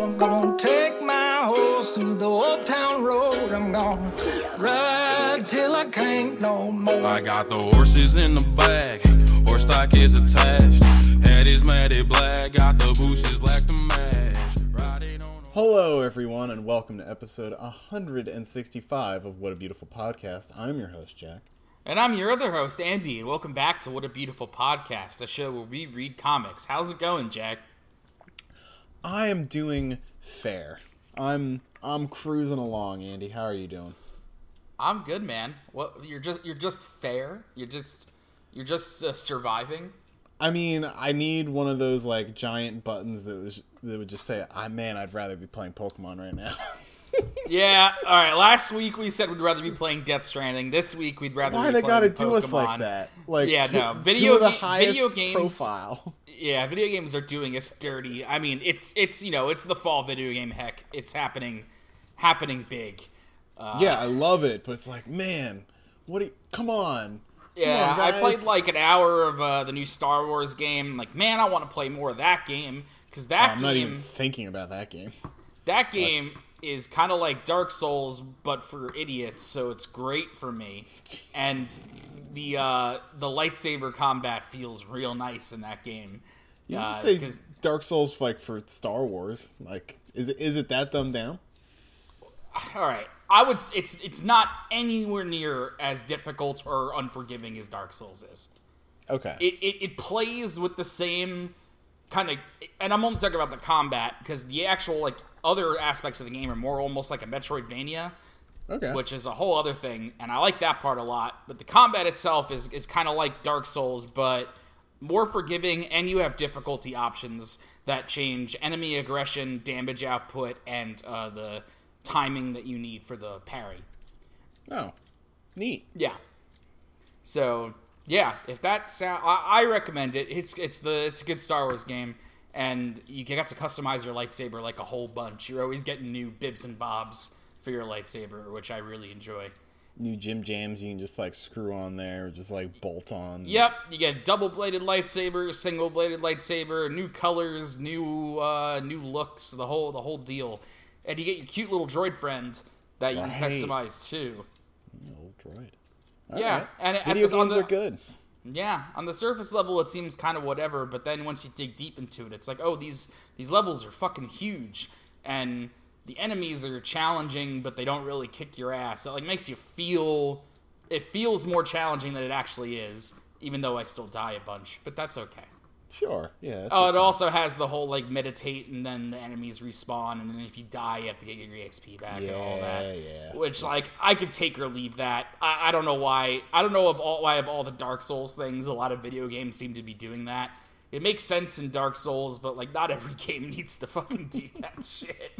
I'm gonna take my horse through the old town road. I'm gonna ride till I can't no more. I got the horses in the back, horse stock is attached. Head is matted black, got the bushes black to match. Riding on a- Hello, everyone, and welcome to episode 165 of What a Beautiful Podcast. I'm your host, Jack. And I'm your other host, Andy, and welcome back to What a Beautiful Podcast, a show where we read comics. How's it going, Jack? I am doing fair. I'm I'm cruising along, Andy. How are you doing? I'm good, man. What you're just you're just fair. You're just you're just uh, surviving. I mean, I need one of those like giant buttons that was that would just say, "I man, I'd rather be playing Pokemon right now." Yeah. All right. Last week we said we'd rather be playing Death Stranding. This week we'd rather. Why be they playing gotta do us like that? Like, Yeah, two, no. Video ga- highest video games- profile. Yeah, video games are doing us dirty. I mean, it's it's you know it's the fall video game heck. It's happening, happening big. yeah, I love it, but it's like, man, what? Do you, come on. Yeah, Come on, I played like an hour of uh, the new Star Wars game. Like, man, I want to play more of that game because that I'm not even thinking about that game. that game is kind of like Dark Souls but for idiots. So it's great for me, and the uh, the lightsaber combat feels real nice in that game. You Uh, just say 'cause- Dark Souls like for Star Wars. Like, is it is it that dumbed down? all right, I would. It's it's not anywhere near as difficult or unforgiving as Dark Souls is. Okay. it, it, it plays with the same kind of and i'm only talking about the combat because the actual like other aspects of the game are more almost like a metroidvania okay. which is a whole other thing and i like that part a lot but the combat itself is, is kind of like dark souls but more forgiving and you have difficulty options that change enemy aggression damage output and uh, the timing that you need for the parry oh, neat. yeah. So yeah, if that sound, I, I recommend it. It's it's the it's a good Star Wars game, and you get to customize your lightsaber like a whole bunch. You're always getting new bibs and bobs for your lightsaber, which I really enjoy. New Jim jams you can just like screw on there, or just like bolt on. Yep, you get double bladed lightsaber, single bladed lightsaber, new colors, new uh, new looks, the whole the whole deal, and you get your cute little droid friend that you can customize too. Old droid. Yeah, Alright. and video games the- are good. Yeah, on the surface level, it seems kind of whatever, but then once you dig deep into it, it's like, oh, these these levels are fucking huge, and the enemies are challenging, but they don't really kick your ass. It like makes you feel, it feels more challenging than it actually is, even though I still die a bunch, but that's okay. Sure. Yeah. Oh, it also has the whole like meditate, and then the enemies respawn, and then if you die, you have to get your EXP back and all that. Yeah, yeah. Which like I could take or leave that. I, I don't know why. I don't know of all why of all the Dark Souls things, a lot of video games seem to be doing that. It makes sense in Dark Souls, but like not every game needs to fucking do that shit.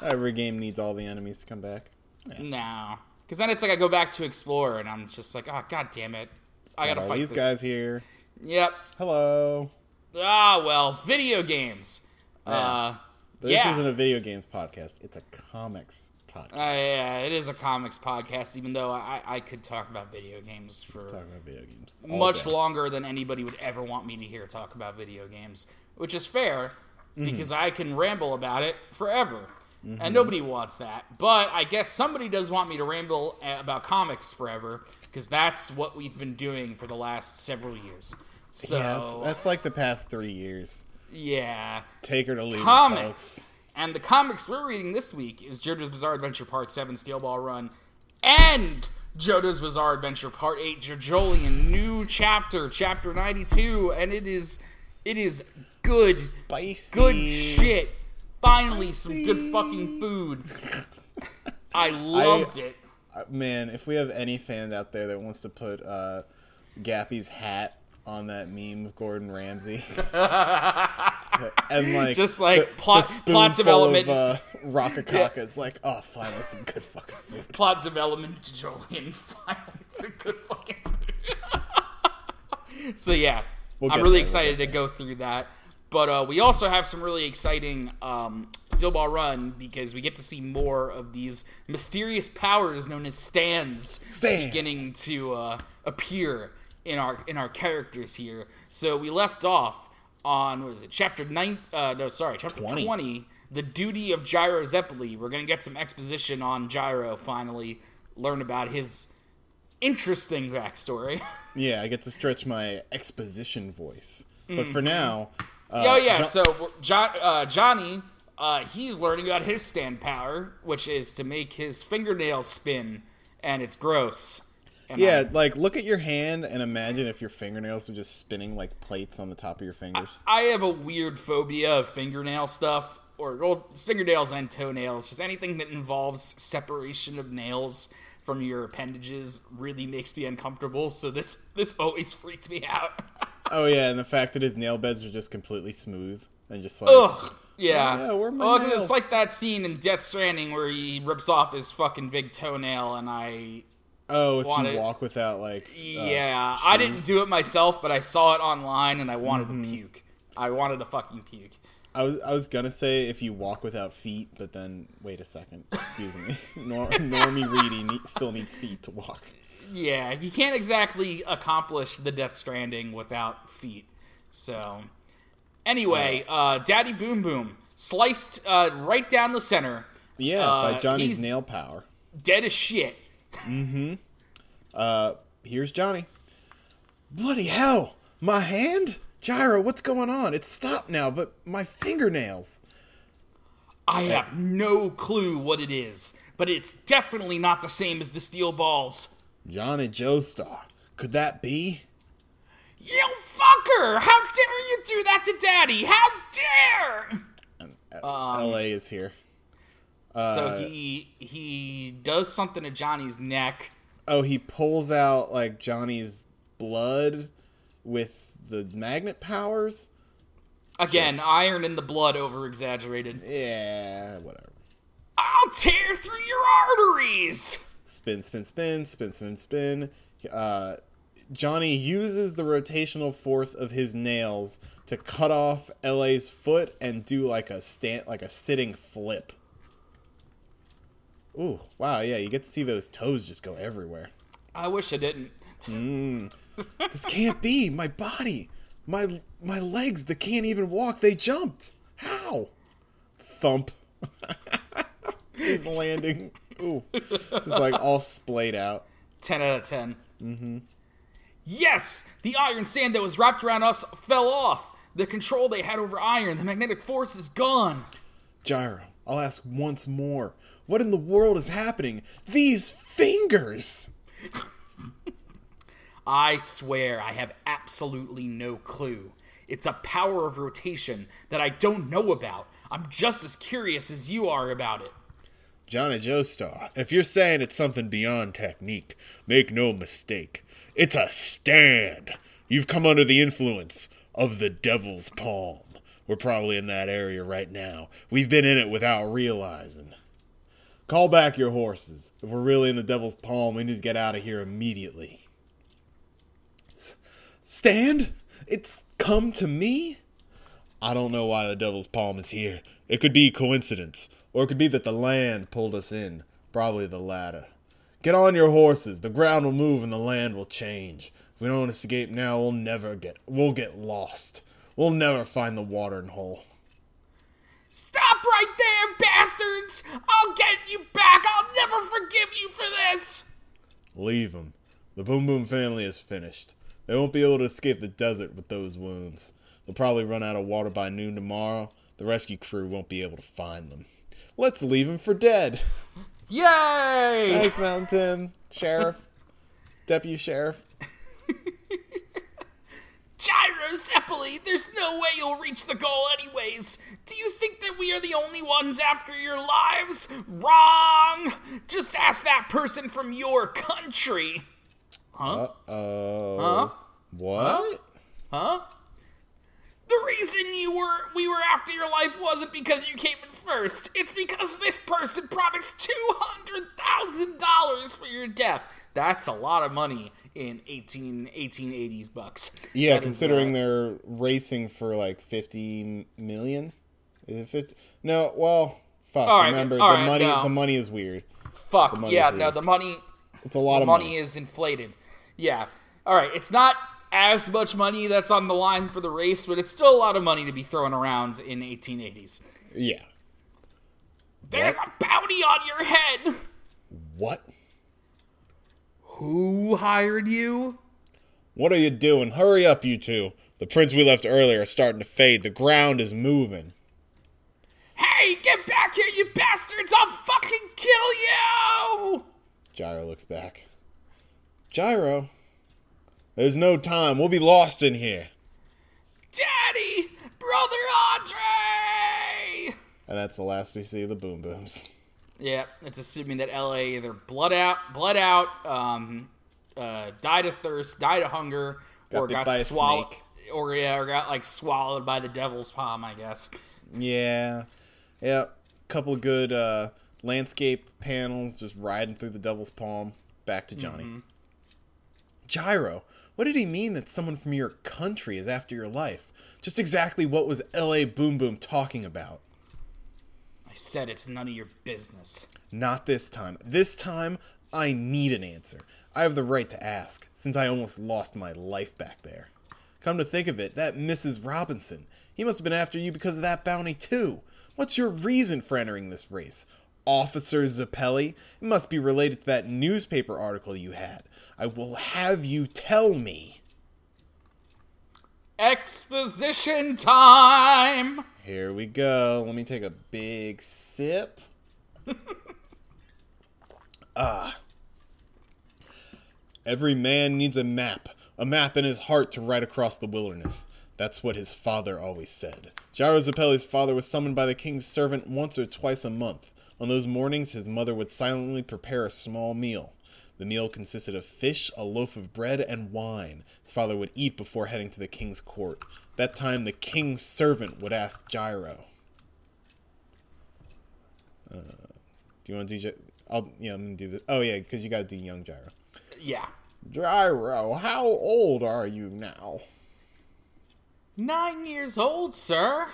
Every game needs all the enemies to come back. no, because then it's like I go back to explore, and I'm just like, oh god damn it, I gotta fight these this. guys here. Yep. Hello. Ah well, video games. Uh, This yeah. isn't a video games podcast. It's a comics podcast. Uh, yeah, it is a comics podcast, even though I, I could talk about video games for video games. much day. longer than anybody would ever want me to hear talk about video games, which is fair Mm-hmm. because I can ramble about it forever. And nobody wants that. But I guess somebody does want me to ramble uh, about comics forever because that's what we've been doing for the last several years. So, Yes, that's like the past three years. yeah. Take her to leave. comics. And the comics we're reading this week is JoJo's Bizarre Adventure Part 7 Steel Ball Run and JoJo's Bizarre Adventure Part 8 JoJolion new chapter, chapter 92, and it is it is good Spicy. good shit. Finally some good fucking food. I loved it. Man, if we have any fan out there that wants to put uh, Gappy's hat on that meme of Gordon Ramsay, and like Just like plot- spoonful plot development. of uh, Rokakaka, it's like, oh, finally some good fucking food. Plot development JoJolion finally a good fucking food. so yeah, We'll I'm really there, we'll excited to go through that. But uh, we also have some really exciting um, Steel Ball Run because we get to see more of these mysterious powers known as stands Stand. beginning to uh, appear in our in our characters here. So we left off on what is it, chapter nine? Uh, no, sorry, chapter 20. twenty. the duty of Gyro Zeppeli. We're gonna get some exposition on Gyro finally, learn about his interesting backstory. Yeah, I get to stretch my exposition voice. But for now, uh, oh yeah, Jo- so jo- uh, Johnny, uh, he's learning about his stand power, which is to make his fingernails spin, and it's gross. And yeah, I- like look at your hand and imagine if your fingernails were just spinning like plates on the top of your fingers. I have a weird phobia of fingernail stuff, or well, fingernails and toenails. Just anything that involves separation of nails from your appendages really makes me uncomfortable. So this this always freaked me out. Oh yeah, and the fact that his nail beds are just completely smooth and just like Ugh. Yeah. yeah, where my oh, it's like that scene in Death Stranding where he rips off his fucking big toenail, and I oh, if want you walk without like uh, Yeah, I didn't do it myself, but I saw it online and I wanted Mm-hmm. to puke. I wanted to fucking puke. I was I was gonna say if you walk without feet, but then wait a second, excuse me, Nor- Normie Reedy still needs feet to walk. Yeah, you can't exactly accomplish the Death Stranding without feet. So, anyway, uh, Daddy Boom Boom sliced uh, right down the center, Yeah, Uh, by Johnny's nail power. dead as shit. Mm-hmm. Uh, here's Johnny. Bloody hell! My hand, Gyro. What's going on? It's stopped now, but my fingernails. I have no clue what it is, but it's definitely not the same as the steel balls. Johnny Joestar. Could that be? You fucker! How dare you do that to Daddy? How dare! L.A. is here. Uh, so he he does something to Johnny's neck. Oh, he pulls out like Johnny's blood with the magnet powers. Again, iron in the blood over exaggerated. Yeah, whatever. I'll tear through your arteries! Spin, spin, spin, spin, spin, spin. Uh, Johnny uses the rotational force of his nails to cut off LA's foot and do like a stand, like a sitting flip. Ooh, wow, yeah, you get to see those toes just go everywhere. I wish I didn't. This can't be my body, my my legs that can't even walk. They jumped. How? Thump. He's landing. Ooh, just like all splayed out. 10 out of 10. Mm-hmm. Yes! The iron sand that was wrapped around us fell off. The control they had over iron, the magnetic force is gone. Gyro, I'll ask once more. What in the world is happening? These fingers! I swear I have absolutely no clue. It's a power of rotation that I don't know about. I'm just as curious as you are about it. Johnny Joestar, if you're saying it's something beyond technique, make no mistake. It's a stand. You've come under the influence of the devil's palm. We're probably in that area right now. We've been in it without realizing. Call back your horses. If we're really in the devil's palm, we need to get out of here immediately. Stand? It's come to me? I don't know why the devil's palm is here. It could be coincidence, or it could be that the land pulled us in. Probably the latter. Get on your horses. The ground will move and the land will change. If we don't escape now, we'll never get we'll get lost. We'll never find the watering hole. Stop right there, bastards! I'll get you back! I'll never forgive you for this! Leave them. The Boom Boom family is finished. They won't be able to escape the desert with those wounds. They'll probably run out of water by noon tomorrow. The rescue crew won't be able to find them. Let's leave them for dead. Yay! Thanks, Mountain Tim. Sheriff. Deputy Sheriff. Gyro Zeppeli, there's no way you'll reach the goal anyways. Do you think that we are the only ones after your lives? Wrong! Just ask that person from your country. Uh oh. Huh? What? Huh? The reason you were we were after your life wasn't because you came in first. It's because this person promised two hundred thousand dollars for your death. That's a lot of money in 18, 1880s bucks. Yeah, That is, considering uh, they're racing for like 50 million. Is it 50? No, well, fuck. Right, remember the right, money no. the money is weird. fuck yeah, weird. no, the money It's a lot of money money. is inflated. Yeah. All right, it's not as much money that's on the line for the race, but it's still a lot of money to be thrown around in 1880s. Yeah. There's What? a bounty on your head. What? Who hired you? What are you doing? Hurry up, you two. The prints we left earlier are starting to fade. The ground is moving. Hey, get back here, you bastards! I'll fucking kill you! Gyro looks back. Gyro, there's no time. We'll be lost in here. Daddy! Brother Andre! And that's the last we see of the Boom Booms. Yeah, it's assuming that LA either blood out, bled out, um, uh, died of thirst, died of hunger, Got or got swallowed, or yeah, or got like swallowed by the devil's palm, I guess. Yeah. Yeah. Couple good uh, landscape panels just riding through the Devil's Palm. Back to Johnny. Gyro, what did he mean that someone from your country is after your life? Just exactly what was LA Boom Boom talking about? I said it's none of your business. Not this time. This time, I need an answer. I have the right to ask, since I almost lost my life back there. Come to think of it, that Mrs. Robinson, he must have been after you because of that bounty too. What's your reason for entering this race? Officer Zeppeli? It must be related to that newspaper article you had. I will have you tell me. Exposition time! Here we go. Let me take a big sip. ah. Every man needs a map, a map in his heart to ride across the wilderness. That's what his father always said. Gyro Zeppeli's father was summoned by the king's servant once or twice a month. On those mornings, his mother would silently prepare a small meal. The meal consisted of fish, a loaf of bread, and wine. His father would eat before heading to the king's court. That time, the king's servant would ask Gyro. Uh, do you want to do? I'll yeah, I'm gonna do this. Oh yeah, because you got to do young Gyro. Yeah. Gyro, how old are you now? Nine years old, sir.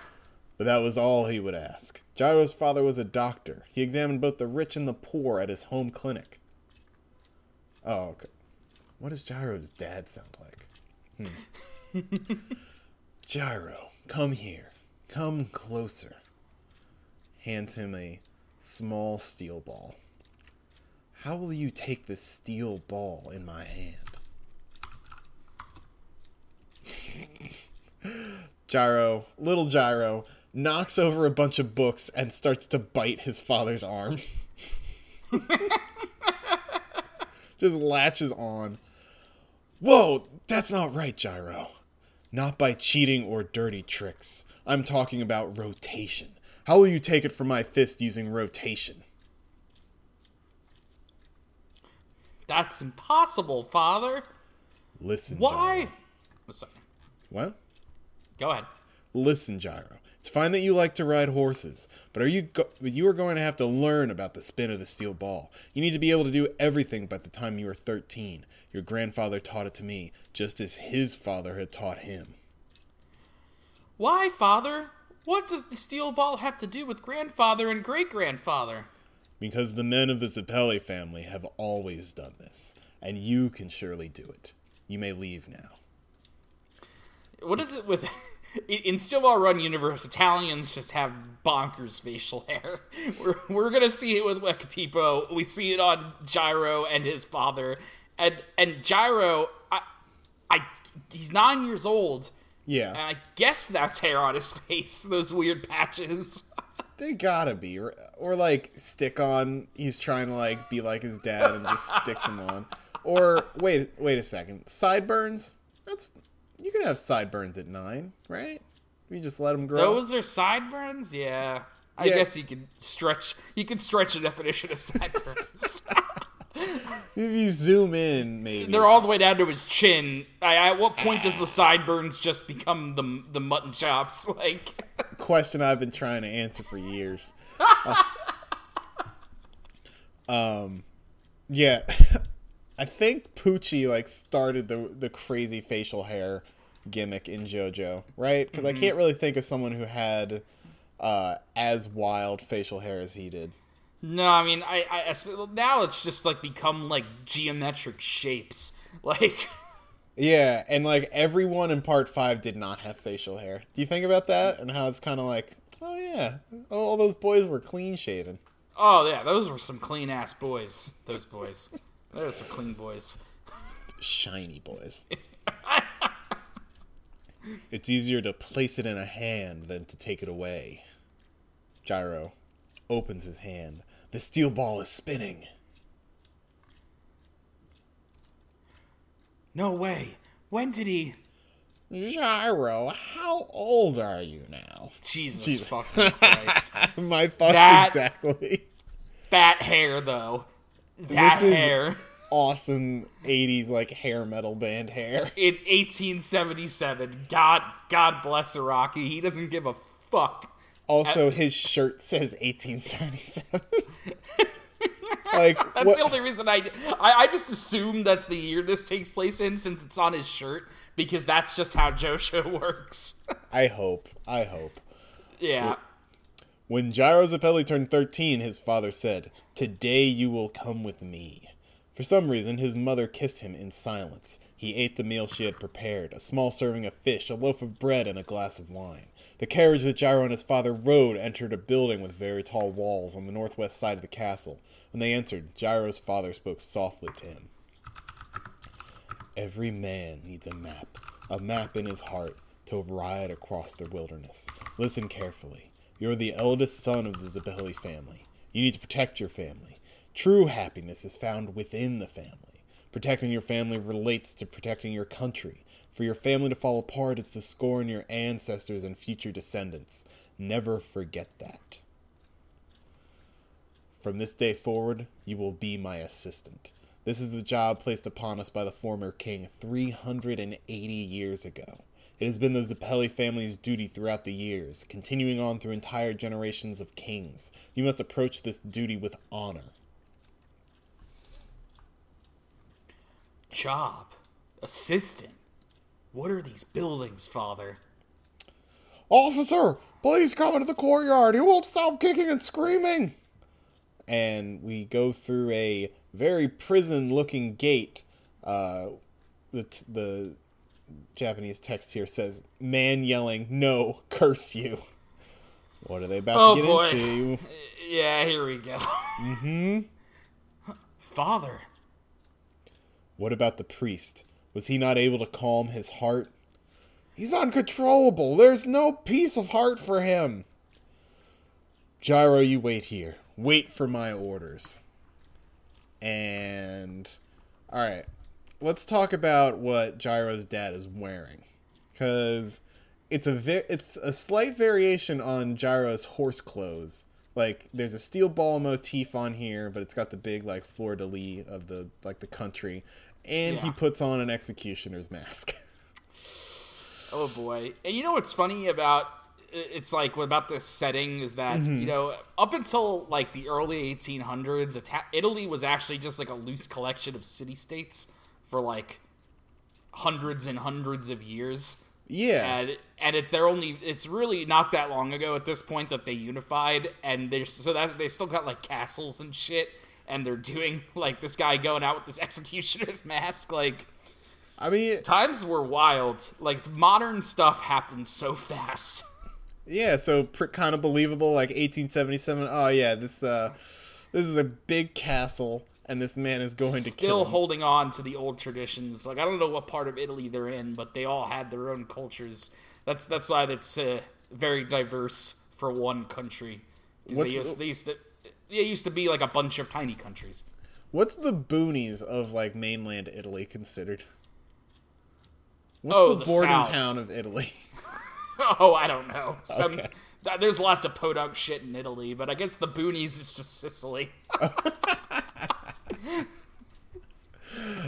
But that was all he would ask. Gyro's father was a doctor. He examined both the rich and the poor at his home clinic. Oh, okay. What does Gyro's dad sound like? Hmm. Gyro, come here. Come closer. Hands him a small steel ball. How will you take this steel ball in my hand? Gyro, little Gyro, knocks over a bunch of books and starts to bite his father's arm. Just latches on. Whoa, that's not right, Gyro. Not by cheating or dirty tricks. I'm talking about rotation. How will you take it from my fist using rotation? That's impossible, father. Listen. Why? Gyro. Oh, sorry. What? Go ahead. Listen, Gyro. It's fine that you like to ride horses, but are you go- but you are going to have to learn about the spin of the steel ball. You need to be able to do everything by the time you are 13. Your grandfather taught it to me, just as his father had taught him. Why, father? What does the steel ball have to do with grandfather and great grandfather? Because the men of the Zeppeli family have always done this, and you can surely do it. You may leave now. What is it with in- Ball Run universe? Italians just have bonkers facial hair. We're we're gonna see it with Wekapipo. We see it on Gyro and his father, and and Gyro. I, I he's nine years old, Yeah, and I guess that's hair on his face. Those weird patches. they gotta be. Or, or like stick on, he's trying to like be like his dad and just sticks them on. Or wait, wait a second. Sideburns? That's you can have sideburns at nine, right? You just let them grow. Those are sideburns. Yeah, I Yeah. guess you could stretch. You could stretch the definition of sideburns. If you zoom in, maybe They're all the way down to his chin. I, at what point does the sideburns just become the the mutton chops? Like, question I've been trying to answer for years. um, yeah, I think Poochie like started the the crazy facial hair gimmick in JoJo, right? Because I can't really think of someone who had uh, as wild facial hair as he did. no, I mean, I, I I now it's just like become like geometric shapes. Like, Yeah, and like everyone in part five did not have facial hair. Do you think about that and how it's kind of like Oh yeah, all those boys were clean shaven. Oh yeah, those were some clean ass boys. Those boys. Those some clean boys. shiny boys. it's easier to place it in a hand than to take it away. Gyro opens his hand. The steel ball is spinning. No way. When did he? Gyro, how old are you now? Jesus, Jesus. fucking Christ. My thoughts That- exactly. that hair though. That This is- hair. Awesome 80s like hair metal band hair. In 1877. God God bless Araki. He doesn't give a fuck. Also, his shirt says 1877. like, That's what- the only reason I, I I just assume that's the year this takes place in since it's on his shirt because that's just how JoJo works. I hope. I hope. yeah. When Gyro Zeppeli turned 13, his father said, Today you will come with me. For some reason, his mother kissed him in silence. He ate the meal she had prepared a small serving of fish, a loaf of bread, and a glass of wine. The carriage that Gyro and his father rode entered a building with very tall walls on the northwest side of the castle. When they entered, Gyro's father spoke softly to him. Every man needs a map, a map in his heart to ride across the wilderness. Listen carefully. You're the eldest son of the Zeppeli family. You need to protect your family. True happiness is found within the family. Protecting your family relates to protecting your country. For your family to fall apart is to scorn your ancestors and future descendants. Never forget that. From this day forward, you will be my assistant. This is the job placed upon us by the former king 380 years ago. It has been the Zeppeli family's duty throughout the years, continuing on through entire generations of kings. You must approach this duty with honor. Job. Assistant. What are these buildings, father? Officer, please come into the courtyard. He won't stop kicking and screaming. And we go through a very prison looking gate. Uh, the, t- the Japanese text here says, Man yelling, No, curse you. What are they about Oh, to get boy. into? Yeah, here we go. Mm-hmm. Father. What about the priest? Was he not able to calm his heart? He's uncontrollable. There's no peace of heart for him. Gyro, you wait here. Wait for my orders. And. Alright. Let's talk about what Gyro's dad is wearing. Because it's a ve- it's a slight variation on Gyro's horse clothes. Like there's a steel ball motif on here, but it's got the big like fleur de lis of the like the country, and he puts on an executioner's mask. Oh boy. And you know what's funny about it's like about this setting is that Mm-hmm. you know up until like the early 1800s Ita- italy was actually just like a loose collection of city states for like hundreds and hundreds of years yeah, and and it's they're only it's really not that long ago at this point that they unified and there's so that they still got like castles and shit and they're doing like this guy going out with this executioner's mask like I mean, times were wild like modern stuff happened so fast yeah. So pr- kind of believable, like 1877. Oh yeah, this uh, this is a big castle, and this man is going to still kill. him. holding on to the old traditions like i don't know what part of italy they're in but they all had their own cultures that's that's why it's uh, very diverse for one country. They used, they used to they used to be like a bunch of tiny countries What's the boonies of like mainland Italy considered? What's Oh, the, the boredom South. town of Italy? Oh, I don't know. Some Okay. th- there's lots of podunk shit in Italy, but I guess the boonies is just Sicily.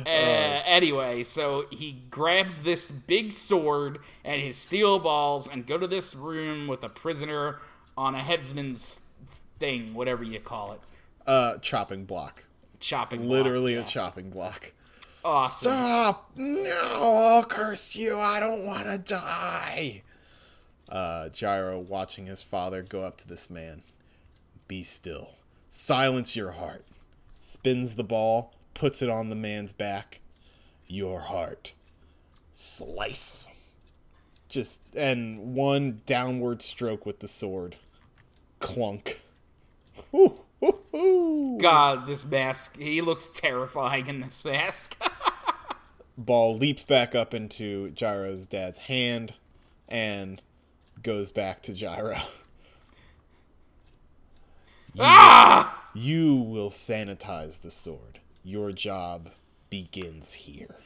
Uh, anyway, so he grabs this big sword and his steel balls and go to this room with a prisoner on a headsman's thing, whatever you call it, Uh, chopping block. chopping. block, Literally yeah. a chopping block. awesome. Stop! No, I'll curse you. I don't want to die. Uh, Gyro watching his father go up to this man. Be still. Silence your heart. Spins the ball, puts it on the man's back. Your heart. Slice. Just and one downward stroke with the sword. Clunk. Ooh, ooh, ooh. God, this mask. He looks terrifying in this mask. Ball leaps back up into Gyro's dad's hand and goes back to Gyro. ah! You will sanitize the sword. Your job begins here.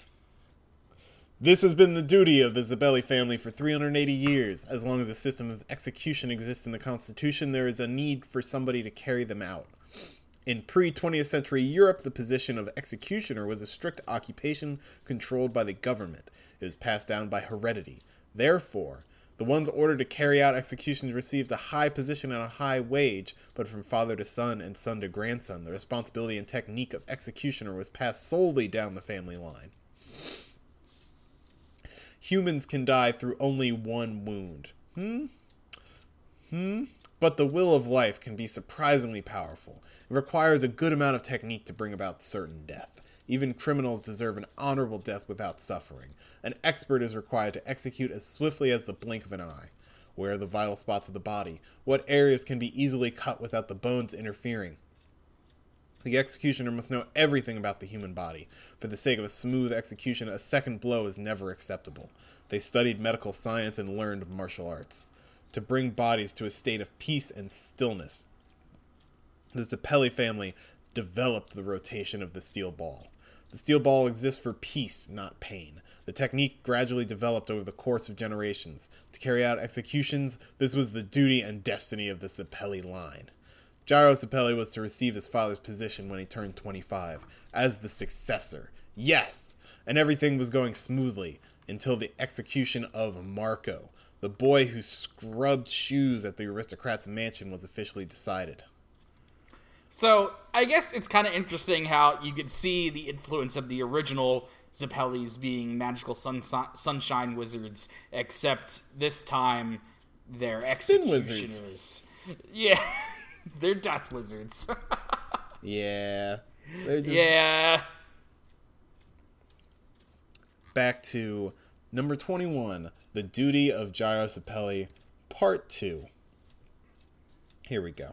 This has been the duty of the Zeppeli family for 380 years. As long as a system of execution exists in the Constitution, there is a need for somebody to carry them out. In pre 20th century Europe, the position of executioner was a strict occupation controlled by the government. It was passed down by heredity. Therefore, the ones ordered to carry out executions received a high position and a high wage, but from father to son and son to grandson, the responsibility and technique of executioner was passed solely down the family line. Humans can die through only one wound. Hmm? Hmm? But the will of life can be surprisingly powerful. It requires a good amount of technique to bring about certain death. Even criminals deserve an honorable death without suffering. An expert is required to execute as swiftly as the blink of an eye. Where are the vital spots of the body? What areas can be easily cut without the bones interfering? The executioner must know everything about the human body. For the sake of a smooth execution, a second blow is never acceptable. They studied medical science and learned martial arts to bring bodies to a state of peace and stillness. The Zeppeli family developed the rotation of the steel ball. The steel ball exists for peace, not pain. The technique gradually developed over the course of generations. To carry out executions, this was the duty and destiny of the Zeppeli line. Gyro Zeppeli was to receive his father's position when he turned 25, as the successor. Yes! And everything was going smoothly until the execution of Marco, the boy who scrubbed shoes at the aristocrat's mansion, was officially decided. So I guess it's kind of interesting how you could see the influence of the original Zeppelis being magical sun- sunshine wizards, except this time they're executioners. wizards. Yeah, they're death wizards. Yeah. Just yeah. back to number 21 The Duty of Gyro Zeppeli, Part 2. Here we go.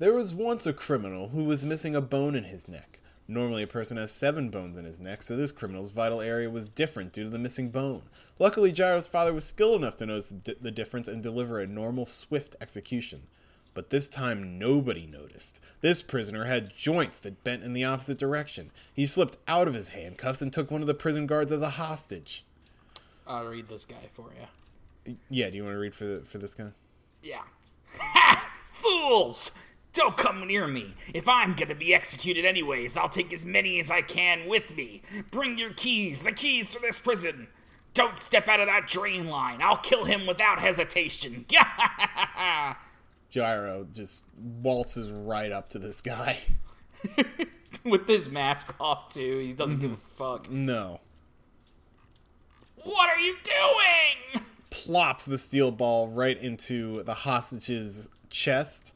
There was once a criminal who was missing a bone in his neck. Normally, a person has seven bones in his neck, so this criminal's vital area was different due to the missing bone. Luckily, Gyro's father was skilled enough to notice the, the difference and deliver a normal, swift execution. But this time, nobody noticed. This prisoner had joints that bent in the opposite direction. He slipped out of his handcuffs and took one of the prison guards as a hostage. I'll read this guy for you. Yeah, do you want to read for the, for this guy? Yeah. Ha! Fools! Don't come near me. If I'm gonna be executed anyways, I'll take as many as I can with me. Bring your keys, the keys to this prison. Don't step out of that drain line. I'll kill him without hesitation. Gyro just waltzes right up to this guy. With his mask off, too. He doesn't give a mm-hmm. fuck. No. What are you doing? Plops the steel ball right into the hostage's chest.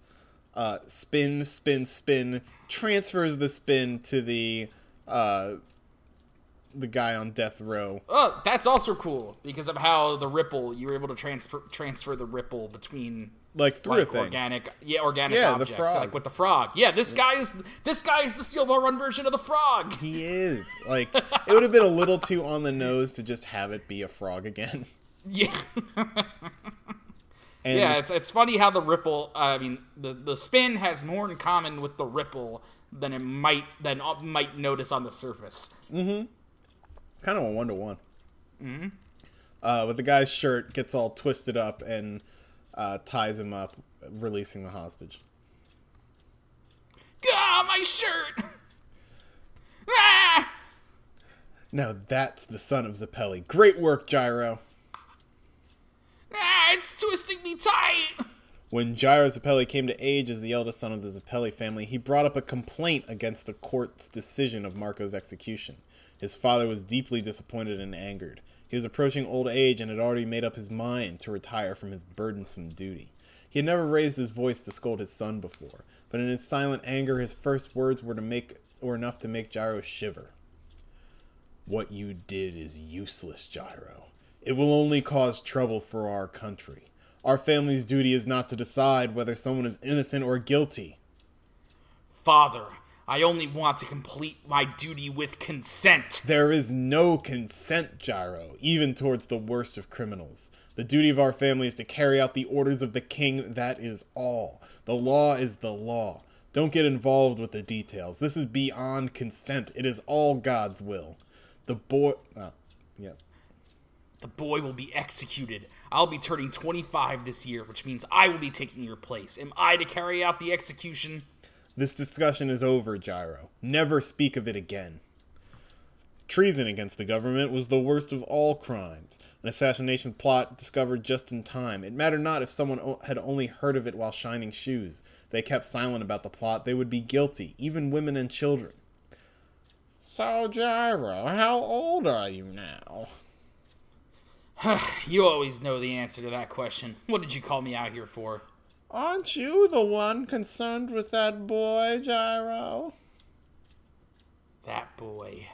Uh, spin, spin, spin. Transfers the spin to the uh, the guy on death row. Oh, that's also cool because of how the ripple you were able to transfer transfer the ripple between Like through like organic yeah organic Yeah, the objects frog. like with the frog. Yeah, this guy is this guy is the steel ball run version of the frog. He is. Like, it would have been a little too on the nose to just have it be a frog again. Yeah, And yeah. It's it's funny how the ripple. I mean, the the spin has more in common with the ripple than it might than might notice on the surface. kind of a one to one. Uh, but the guy's shirt gets all twisted up and uh, ties him up, releasing the hostage. Ah, my shirt. ah! Now that's the son of Zeppeli. Great work, Gyro. It's twisting me tight. When Gyro Zeppeli came to age as the eldest son of the Zeppeli family, he brought up a complaint against the court's decision of Marco's execution. His father was deeply disappointed and angered. He was approaching old age and had already made up his mind to retire from his burdensome duty. He had never raised his voice to scold his son before, but in his silent anger, his first words were to make were enough to make Gyro shiver. What you did is useless, Gyro. It will only cause trouble for our country. Our family's duty is not to decide whether someone is innocent or guilty. Father, I only want to complete my duty with consent. There is no consent, Gyro, even towards the worst of criminals. The duty of our family is to carry out the orders of the king, that is all. The law is the law. Don't get involved with the details. This is beyond consent. It is all God's will. The boy. Oh, yeah. The boy will be executed. I'll be turning 25 this year, which means I will be taking your place. Am I to carry out the execution? This discussion is over, Gyro. Never speak of it again. Treason against the government was the worst of all crimes. An assassination plot discovered just in time. It mattered not if someone o- had only heard of it while shining shoes. They kept silent about the plot. They would be guilty, even women and children. So, Gyro, how old are you now? You always know the answer to that question. What did you call me out here for? Aren't you the one concerned with that boy, Gyro? That boy.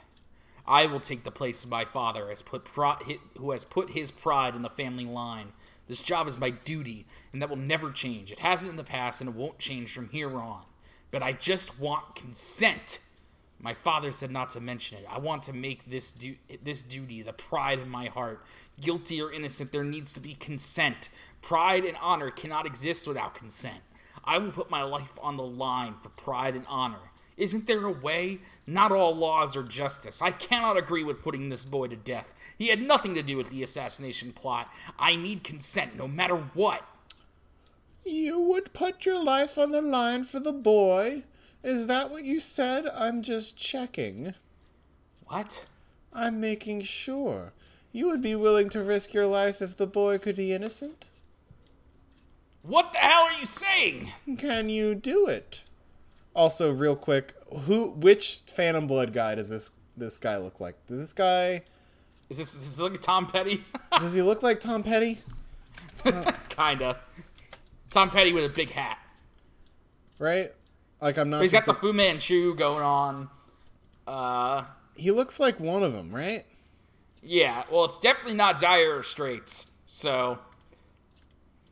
I will take the place of my father, has put pro- who has put his pride in the family line. This job is my duty, and that will never change. It hasn't in the past, and it won't change from here on. But I just want consent. My father said not to mention it. I want to make this du- this duty the pride in my heart. Guilty or innocent, there needs to be consent. Pride and honor cannot exist without consent. I will put my life on the line for pride and honor. Isn't there a way? Not all laws are justice. I cannot agree with putting this boy to death. He had nothing to do with the assassination plot. I need consent no matter what. You would put your life on the line for the boy? Is that what you said? I'm just checking. What? I'm making sure. You would be willing to risk your life if the boy could be innocent? What the hell are you saying? Can you do it? Also, real quick, who which Phantom Blood guy does this this guy look like? Does this guy Is this, is this like Tom Petty? does he look like Tom Petty? Kinda. Tom Petty with a big hat. Right? Like I'm not He's got just the Fu Manchu going on. Uh, He looks like one of them, right? yeah. Well, it's definitely not Dire Straits. So,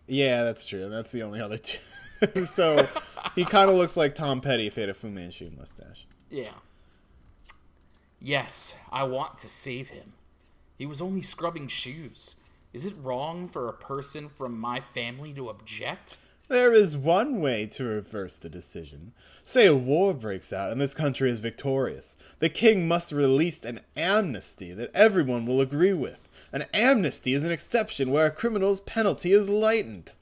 Yeah, that's true. That's the only other two. so he kind of looks like Tom Petty if he had a Fu Manchu mustache. yeah. Yes, I want to save him. He was only scrubbing shoes. Is it wrong for a person from my family to object? There is one way to reverse the decision. Say a war breaks out and this country is victorious. The king must release an amnesty that everyone will agree with. An amnesty is an exception where a criminal's penalty is lightened.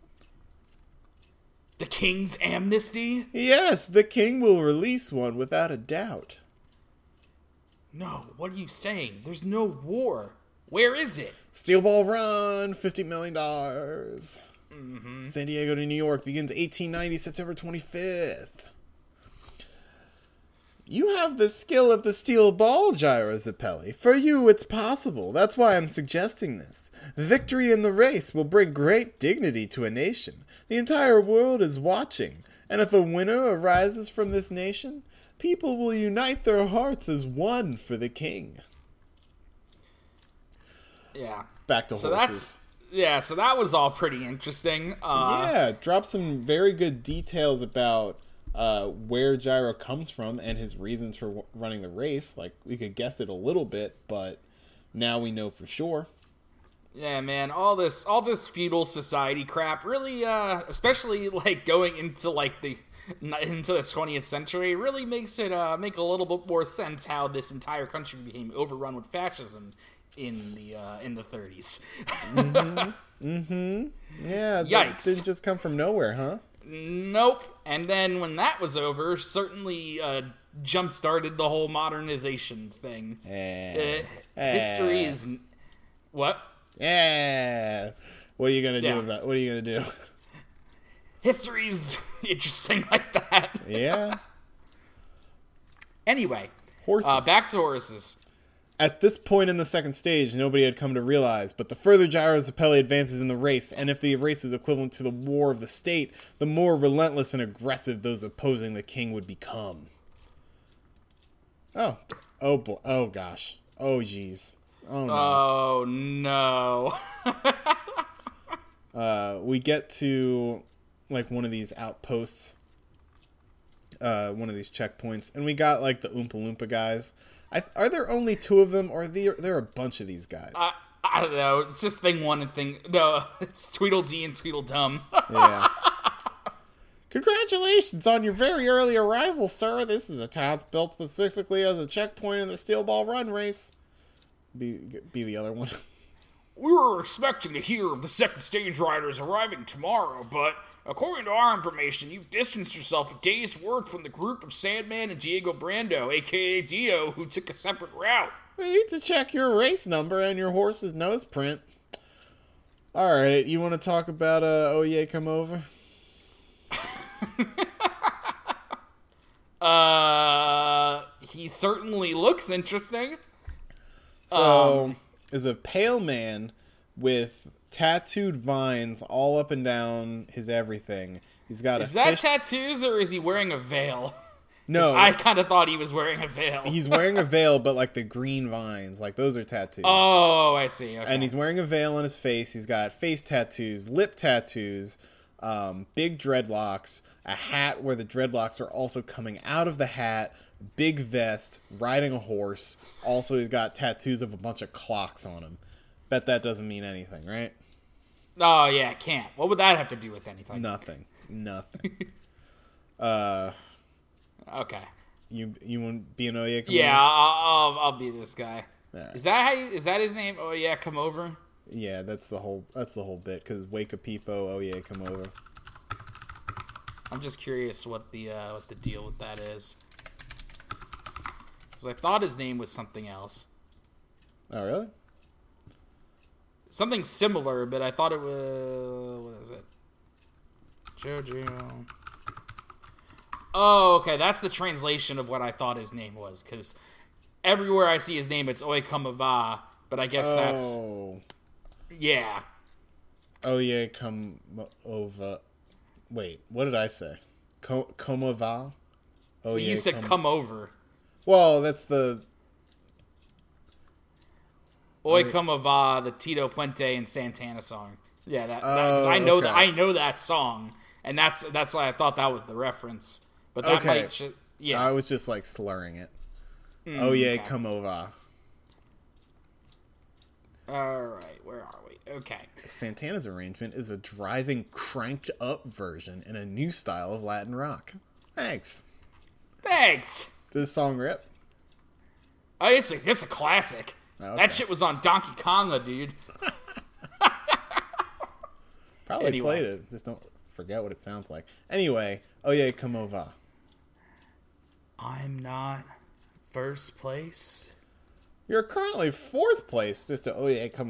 The king's amnesty? Yes, the king will release one without a doubt. No, what are you saying? There's no war. Where is it? Steel Ball Run, $50 million. Mm-hmm. San Diego to New York begins 1890, September 25th. You have the skill of the steel ball, Gyro Zeppeli. For you, it's possible. That's why I'm suggesting this. Victory in the race will bring great dignity to a nation. The entire world is watching, and if a winner arises from this nation, people will unite their hearts as one for the king. Yeah. Back to So horses. Yeah, so that was all pretty interesting. Uh yeah, drop some very good details about uh, where Gyro comes from and his reasons for w- running the race. Like we could guess it a little bit, but now we know for sure. Yeah, man, all this all this feudal society crap really uh especially like going into like the into the 20th century really makes it uh make a little bit more sense how this entire country became overrun with fascism in the uh in the 30s. mm-hmm, Yeah, that Yikes. didn't just come from nowhere, huh? nope. And then when that was over, certainly uh jump started the whole modernization thing. Eh. Uh, history Eh. is n- what? Yeah. What are you gonna Yeah. do about? What are you gonna do? History's interesting like that. yeah. Anyway, Horses. uh, back to horses. At this point in the second stage, nobody had come to realize, but the further Gyro Zeppeli advances in the race, and if the race is equivalent to the war of the state, the more relentless and aggressive those opposing the king would become. Oh. Oh boy. Oh gosh. Oh jeez. Oh no. Oh no. uh, we get to like one of these outposts, uh, one of these checkpoints, and we got like the Oompa Loompa guys. I, are there only two of them, or are there, there are a bunch of these guys? I, I don't know. It's just thing one and thing. No, it's Tweedledee and Tweedledum. yeah. Congratulations on your very early arrival, sir. This is a town built specifically as a checkpoint in the Steel Ball Run race. Be be the other one. We were expecting to hear of the second stage riders arriving tomorrow, but according to our information, you've distanced yourself a day's work from the group of Sandman and Diego Brando, aka Dio, who took a separate route. We need to check your race number and your horse's nose print. All right, you want to talk about uh, Oh Yeah, come over? Uh, he certainly looks interesting. So, is a pale man with tattooed vines all up and down his everything. He's got Is that fish. tattoos or is he wearing a veil? no, I kind of thought he was wearing a veil. he's wearing a veil, but like the green vines, like those are tattoos. Oh, I see. Okay. and he's wearing a veil on his face. He's got face tattoos, lip tattoos, um, big dreadlocks, a hat where the dreadlocks are also coming out of the hat, big vest, riding a horse. Also, he's got tattoos of a bunch of clocks on him. Bet that doesn't mean anything, right? oh yeah, can't. What would that have to do with anything? Nothing. Nothing. uh, Okay. you you want to be an? Come Yeah. I'll, I'll, I'll be this guy. Is that how? You, is that his name? Oh yeah, come over. Yeah, that's the whole that's the whole bit. Cause wake a peepo, oh yeah, come over. I'm just curious what the uh, what the deal with that is. Because I thought his name was something else, Oh really? something similar, but I thought it was what is it? Jojo. Oh, okay, that's the translation of what I thought his name was. Because everywhere I see his name, it's Oi Kamava, but I guess that's Oh. yeah. Oh yeah, come over. Wait, what did I say? Co- Como? Oh yeah, you said come over. Well, that's the Oye Como Va, the Tito Puente and Santana song. Yeah, that because Oh, I know okay. that I know that song, and that's that's why I thought that was the reference. But that Okay. might, ju- yeah. I was just like slurring it. Mm, oh yeah, okay. come over. All right, where are we? Okay, Santana's arrangement is a driving, cranked up version in a new style of Latin rock. Thanks. thanks. This song rip? Oh, it's a it's a classic. Oh, okay. That shit was on Donkey Konga, dude. Probably Anyway. played it. Just don't forget what it sounds like. Anyway, oh yeah, come over. I'm not first place. You're currently fourth place, Mr. Oh yeah, come.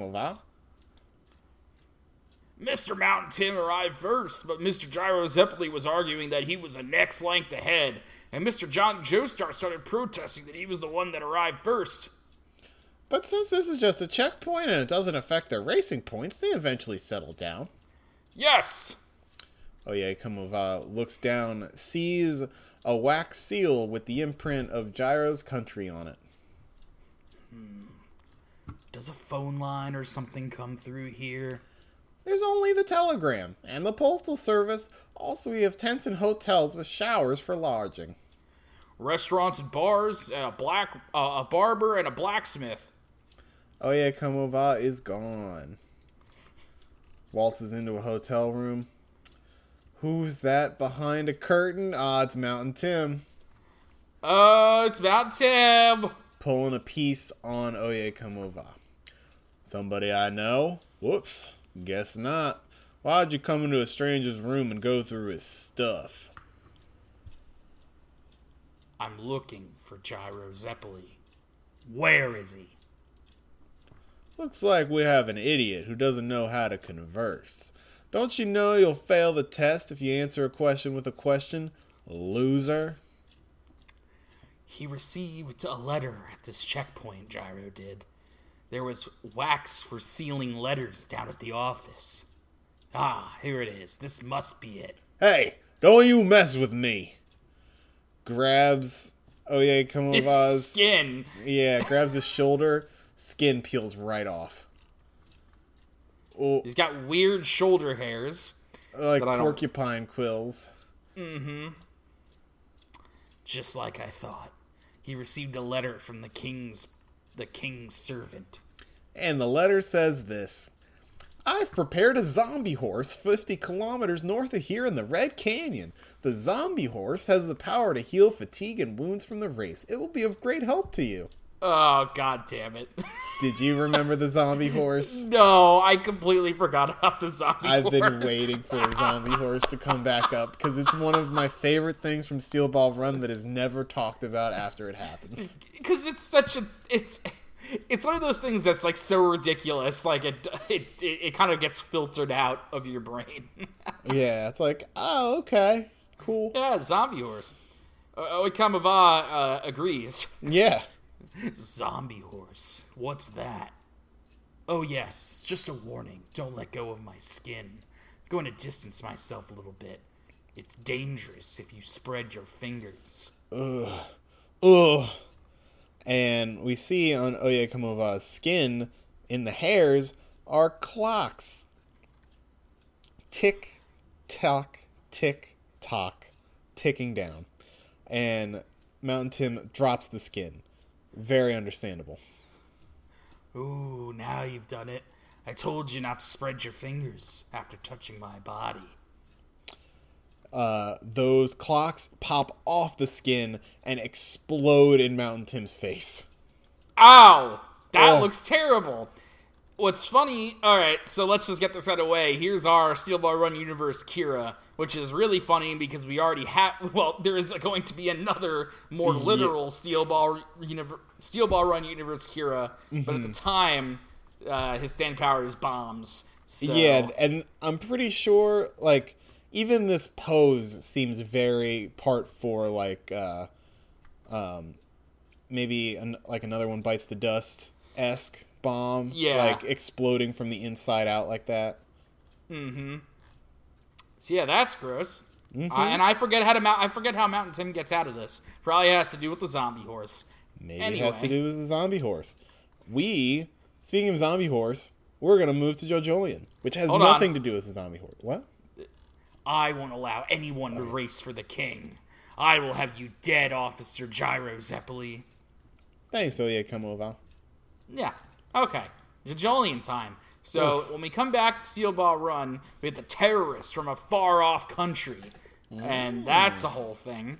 Mr. Mountain Tim arrived first, but Mr. Gyro Zeppeli was arguing that he was a next length ahead, and Mr. John Joestar started protesting that he was the one that arrived first. But since this is just a checkpoint and it doesn't affect their racing points, they eventually settle down. Yes! Oh yeah, Kamova looks down, sees a wax seal with the imprint of Gyro's country on it. Hmm. Does a phone line or something come through here? There's only the telegram and the postal service. Also, we have tents and hotels with showers for lodging. Restaurants and bars, and a black uh, a barber and a blacksmith. Oh yeah, Kamova is gone. Waltzes into a hotel room. Who's that behind a curtain? Ah, it's Mountain Tim. Oh, it's Mountain Tim. pulling a piece on Oye Kamova. Somebody I know? Whoops. Guess not. Why'd you come into a stranger's room and go through his stuff? I'm looking for Gyro Zeppeli. Where is he? Looks like we have an idiot who doesn't know how to converse. Don't you know you'll fail the test if you answer a question with a question? Loser. He received a letter at this checkpoint, Gyro did. There was wax for sealing letters down at the office. Ah, here it is. This must be it. Hey, don't you mess with me. Grabs Oye It's Kamova's skin. Yeah, grabs his shoulder, skin peels right off. Oh, He's got weird shoulder hairs, like but I don't- porcupine quills. Mm-hmm. Just like I thought. He received a letter from the king's the king's servant. And the letter says this I've prepared a zombie horse 50 kilometers north of here in the Red Canyon. The zombie horse has the power to heal fatigue and wounds from the race. It will be of great help to you. Oh god damn it. Did you remember the zombie horse? no, I completely forgot about the zombie horse. I've been waiting for the zombie horse to come back up because it's one of my favorite things from Steel Ball Run that is never talked about after it happens. because it's such a it's it's one of those things that's like so ridiculous like it it, it, it kind of gets filtered out of your brain Yeah, it's like, oh, okay, cool. yeah zombie horse uh, Oikamava uh, agrees Yeah. zombie horse what's that oh yes just a warning don't let go of my skin I'm going to distance myself a little bit it's dangerous if you spread your fingers Ugh. Ugh. And we see on Oyecomova's skin, in the hairs, are clocks. Tick, tock, tick, tock, ticking down. And Mountain Tim drops the skin. Very understandable. Ooh, now you've done it. I told you not to spread your fingers after touching my body. Uh, those clocks pop off the skin and explode in Mountain Tim's face. Ow! That Oh. looks terrible. What's funny, alright, so let's just get this out of the way. Here's our Steel Ball Run Universe Kira, which is really funny because we already have. Well, there is going to be another more literal Steel Ball Universe, Steel Ball Run Universe Kira, but Mm-hmm. at the time, uh, his stand power is bombs. So, Yeah, and I'm pretty sure like even this pose seems very part for like uh um maybe an, like another one bites the dust esque bomb Yeah. like exploding from the inside out like that. Mm-hmm. So yeah, that's gross. Mm-hmm. Uh, and I forget how to mount. I forget how Mountain Tim gets out of this. Probably has to do with the zombie horse. Maybe Anyway. it has to do with the zombie horse. We speaking of zombie horse, we're gonna move to JoJolion, which has Hold on. nothing to do with the zombie horse. What? I won't allow anyone to race for the king. I will have you dead, Officer Gyro Zeppeli. Thanks, Oye come over. Yeah. Okay. Jolion time. So when we come back to Steel Ball Run, we get the terrorists from a far off country. And that's a whole thing.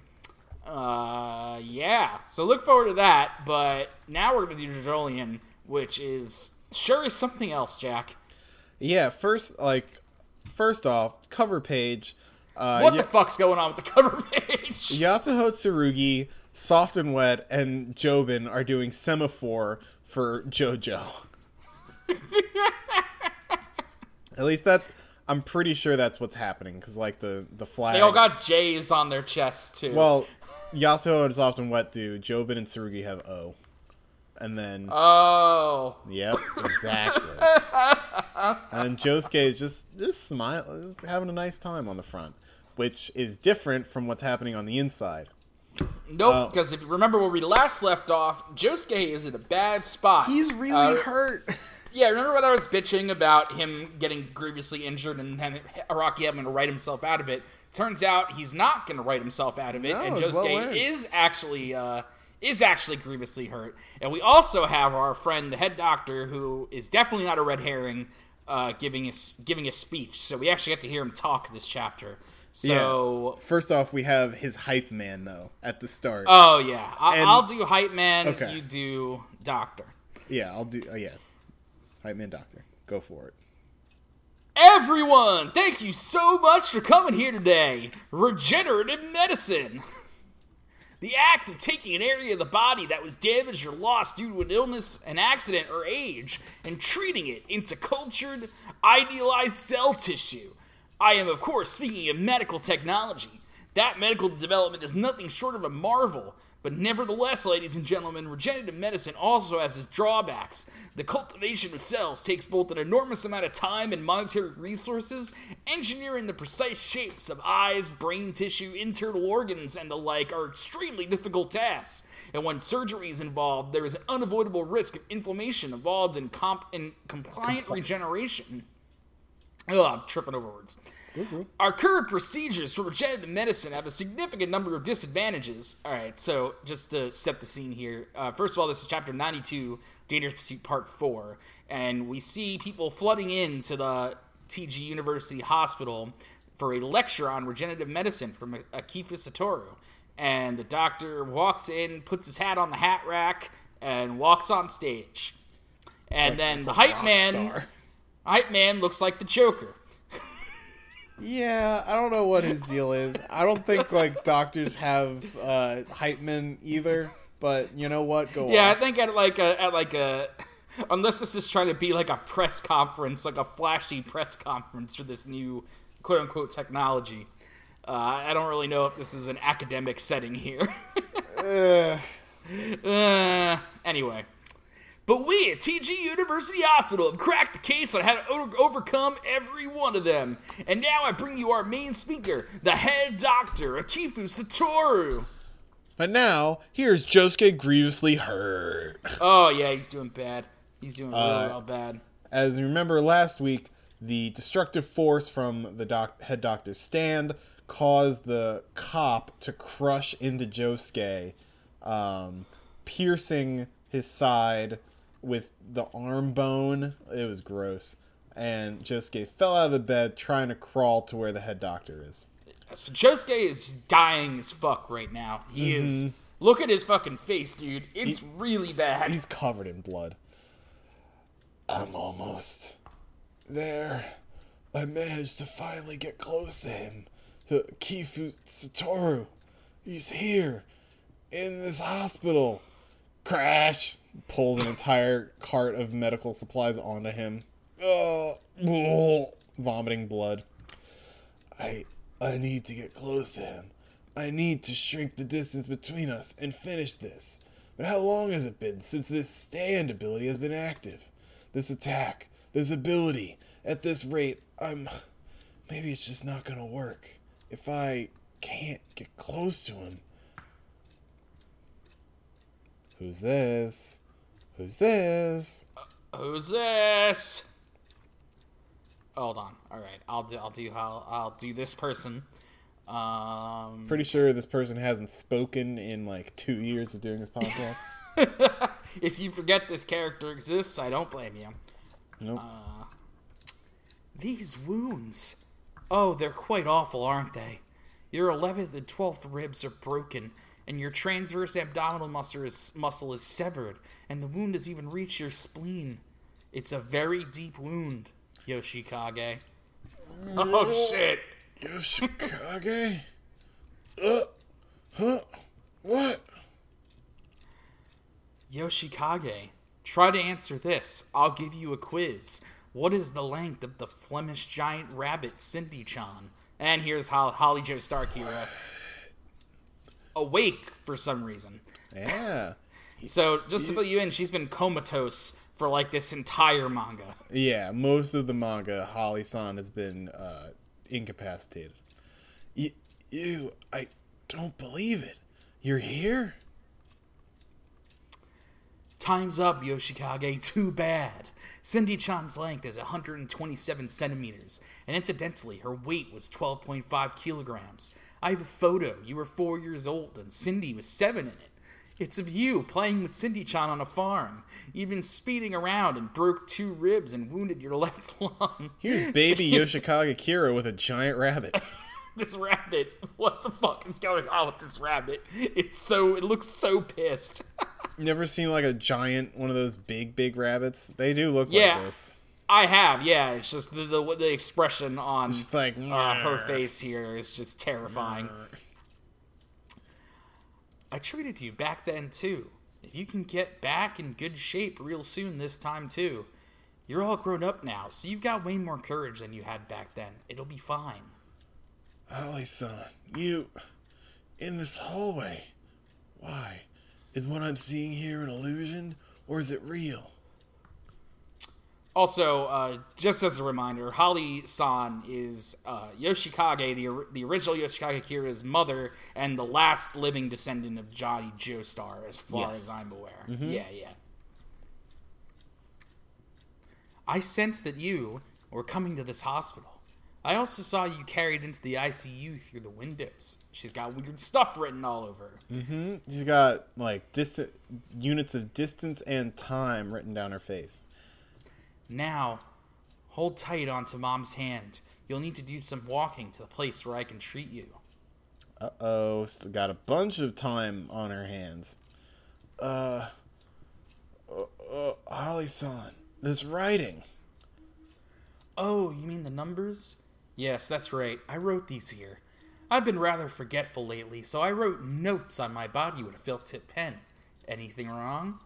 Uh yeah. So look forward to that. But now we're gonna do Jolion, which is sure is something else, Jack. Yeah, first like first off, cover page. Uh, What yeah- the fuck's going on with the cover page? Yasuho Tsurugi, Soft and Wet, and Jobin are doing semaphore for JoJo. At least that's. I'm pretty sure that's what's happening because like the the flags. They all got J's on their chests too. Well, Yasuho and Soft and Wet do. Jobin and Tsurugi have O, and then oh. yep, exactly. and Josuke is just just smiling, having a nice time on the front, which is different from what's happening on the inside. Nope, because if you remember where we last left off, Josuke is in a bad spot. He's really uh, hurt. Yeah, remember when I was bitching about him getting grievously injured and then Araki having to write himself out of it? Turns out he's not going to write himself out of it, No, and it's well is actually uh, is actually grievously hurt. And we also have our friend, the head doctor, who is definitely not a red herring, uh, giving us giving a speech. So we actually get to hear him talk this chapter. So. First off, we have his hype man though at the start. Oh yeah, I- And- I'll do hype man. Okay. You do doctor. yeah, I'll do. Oh yeah, hype man doctor, go for it. Everyone, thank you so much for coming here today. Regenerative medicine. The act of taking an area of the body that was damaged or lost due to an illness, an accident, or age, and treating it into cultured, idealized cell tissue. I am, of course, speaking of medical technology. That medical development is nothing short of a marvel, but nevertheless, ladies and gentlemen, regenerative medicine also has its drawbacks. The cultivation of cells takes both an enormous amount of time and monetary resources. Engineering the precise shapes of eyes, brain tissue, internal organs, and the like are extremely difficult tasks. And when surgery is involved, there is an unavoidable risk of inflammation involved in, comp- in compliant regeneration. Oh, I'm tripping over words. Our current procedures for regenerative medicine have a significant number of disadvantages. All right, so just to set the scene here, uh, first of all, this is chapter 92, Dangerous Pursuit Part 4, and we see people flooding into the TG University Hospital for a lecture on regenerative medicine from Akefu Satoru. And the doctor walks in, puts his hat on the hat rack, and walks on stage. And then the hype man, star. hype man looks like the Joker. Yeah, I don't know what his deal is. I don't think like doctors have uh, hype men either. But you know what? Go on. Yeah, I think at like a at like a unless this is trying to be like a press conference, like a flashy press conference for this new quote unquote technology. Uh, I don't really know if this is an academic setting here. Ugh. Uh, anyway. But we at TG University Hospital have cracked the case on how to o- overcome every one of them. And now I bring you our main speaker, the head doctor, Akefu Satoru. But now, here's Josuke grievously hurt. Oh, yeah, he's doing bad. He's doing really Uh, well bad. As you remember last week, the destructive force from the doc- head doctor's stand caused the cop to crush into Josuke, um, piercing his side with the arm bone. It was gross. And Josuke fell out of the bed trying to crawl to where the head doctor is. So Josuke is dying as fuck right now. He is. Mm-hmm. Look at his fucking face, dude. It's really bad. He's covered in blood. I'm almost there. I managed to finally get close to him. To Kifu Satoru. He's here. In this hospital. Crash! Pulls an entire cart of medical supplies onto him. Oh, vomiting blood. I I need to get close to him. I need to shrink the distance between us and finish this. But how long has it been since this stand ability has been active? This attack, this ability. At this rate, I'm. Maybe it's just not gonna work. If I can't get close to him. Who's this? Who's this? Who's this? Hold on. All right, I'll do. I'll do. I'll, I'll do this person. Um, Pretty sure this person hasn't spoken in like two years of doing this podcast. if you forget this character exists, I don't blame you. nope. These wounds. Oh, they're quite awful, aren't they? Your 11th and 12th ribs are broken, and your transverse abdominal muscle is, muscle is severed, and the wound has even reached your spleen. It's a very deep wound, Yoshikage. Oh, shit. Yoshikage? uh, huh? What? Yoshikage, try to answer this. I'll give you a quiz. What is the length of the Flemish giant rabbit, Cindy Chan? And here's Hol- Holly Joestar Kira. Awake for some reason. Yeah. So, just to fill you in, she's been comatose for like this entire manga. Yeah, most of the manga, Holly san has been uh, incapacitated. Y- you, I don't believe it. You're here? Time's up, Yoshikage. Too bad. Cindy Chan's length is 127 centimeters, and incidentally, her weight was 12.5 kilograms. I have a photo. You were four years old, and Cindy was seven in it. It's of you playing with Cindy Chan on a farm. You've been speeding around and broke two ribs and wounded your left lung. Here's baby Yoshikage Kira with a giant rabbit. this rabbit. What the fuck is going on with this rabbit? It's so. It looks so pissed. Never seen like a giant, one of those big, big rabbits? They do look Yeah. like this. I have, yeah. It's just the the, the expression on like, uh, her face here is just terrifying. I treated you back then too. If you can get back in good shape real soon this time too, you're all grown up now, so you've got way more courage than you had back then. It'll be fine. Holly san, you, in this hallway. Why? Is what I'm seeing here an illusion, or is it real? Also, uh, just as a reminder, Holly San is uh, Yoshikage, the, the original Yoshikage Kira's mother, and the last living descendant of Johnny Joestar, as far Yes. as I'm aware. Yeah, yeah. I sense that you were coming to this hospital. I also saw you carried into the ICU through the windows. She's got weird stuff written all over. her. She's got like units of distance and time written down her face. Now, hold tight onto mom's hand. You'll need to do some walking to the place where I can treat you. Uh oh, still got a bunch of time on her hands. Uh, uh, uh Holly-san, this writing. Oh, you mean the numbers? Yes, that's right. I wrote these here. I've been rather forgetful lately, so I wrote notes on my body with a felt tip pen. Anything wrong?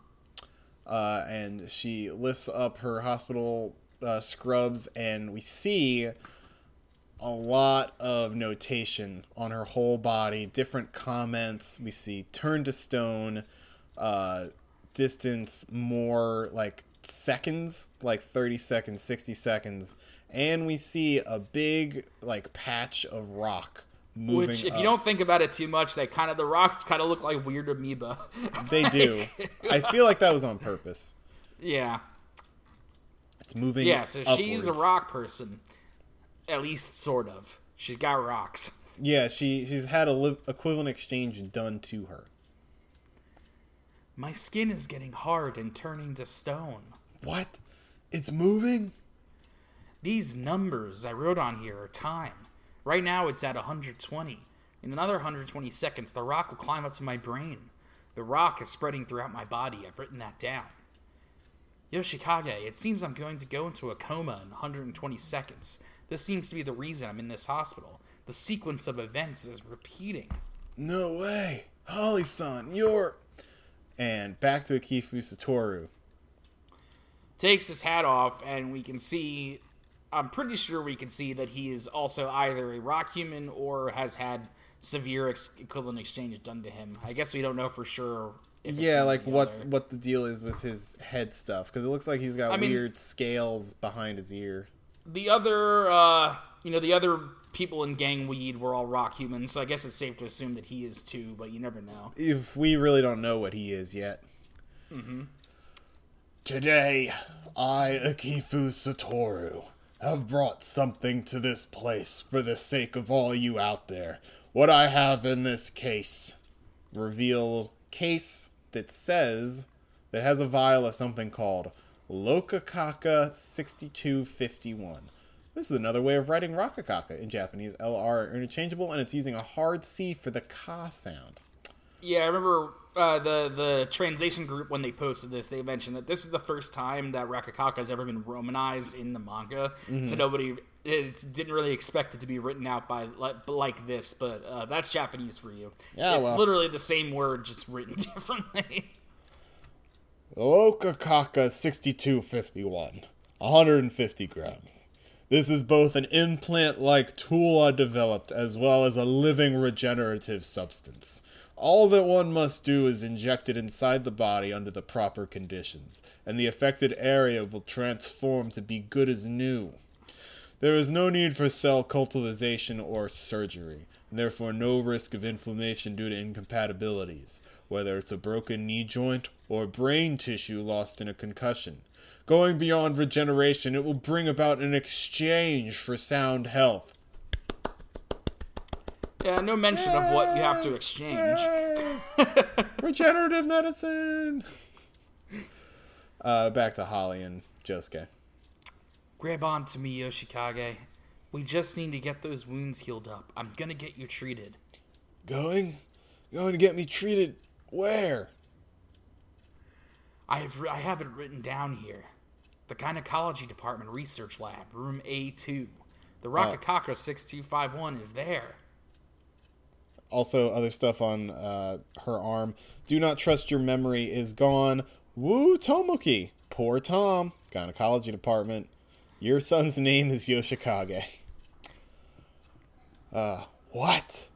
Uh, and she lifts up her hospital uh, scrubs, and we see a lot of notation on her whole body, different comments. We see turn to stone, uh, distance more like seconds, like 30 seconds, 60 seconds. And we see a big like patch of rock moving. Which, if up. you don't think about it too much, they kind of the rocks kind of look like weird amoeba. they do. I feel like that was on purpose. yeah, It's moving. yeah. So she's a rock person, at least sort of. She's got rocks. Yeah, she she's had a li- equivalent exchange done to her. My skin is getting hard and turning to stone. What? It's moving? These numbers I wrote on here are time. Right now it's at 120. In another 120 seconds, the rock will climb up to my brain. The rock is spreading throughout my body. I've written that down. Yoshikage, it seems I'm going to go into a coma in 120 seconds. This seems to be the reason I'm in this hospital. The sequence of events is repeating. No way. Holly-san, you're and back to Akefu Satoru. takes his hat off, and we can see. I'm pretty sure we can see that he is also either a rock human or has had severe ex- equivalent exchange done to him. I guess we don't know for sure. If Yeah, like what other. what the deal is with his head stuff because it looks like he's got I mean- weird scales behind his ear. the other, uh, you know, the other people in Gang Weed were all rock humans, so I guess it's safe to assume that he is too. But you never know. If we really don't know what he is yet. Mm-hmm. Today, I, Akefu Satoru, have brought something to this place for the sake of all you out there. What I have in this case, reveal case that says that has a vial of something called Locacaca 6251. This is another way of writing Rokakaka in Japanese. LR are interchangeable, and it's using a hard C for the ka sound. Yeah, I remember uh, the the translation group when they posted this. They mentioned that this is the first time that Rokakaka has ever been romanized in the manga, Mm-hmm. so nobody it didn't really expect it to be written out by like, like this. But uh, that's Japanese for you. Yeah, it's well. literally the same word, just written differently. Okakaka 6251, 150 grams. This is both an implant like tool I developed as well as a living regenerative substance. All that one must do is inject it inside the body under the proper conditions, and the affected area will transform to be good as new. There is no need for cell cultivation or surgery, and therefore no risk of inflammation due to incompatibilities, whether it's a broken knee joint or brain tissue lost in a concussion. Going beyond regeneration, it will bring about an exchange for sound health. Yeah, no mention of what you have to exchange. Regenerative medicine! Uh, back to Holly and Josuke. Grab on to me, Yoshikage. We just need to get those wounds healed up. I'm gonna get you treated. Going? Going to get me treated where? I have I have it written down here. The gynecology department research lab, room A2. The Rokakaka 6251 is there. Also other stuff on uh, her arm. Do not trust your memory is gone. Woo Tomoki. Poor Tom. Gynecology department. Your son's name is Yoshikage. Uh, what?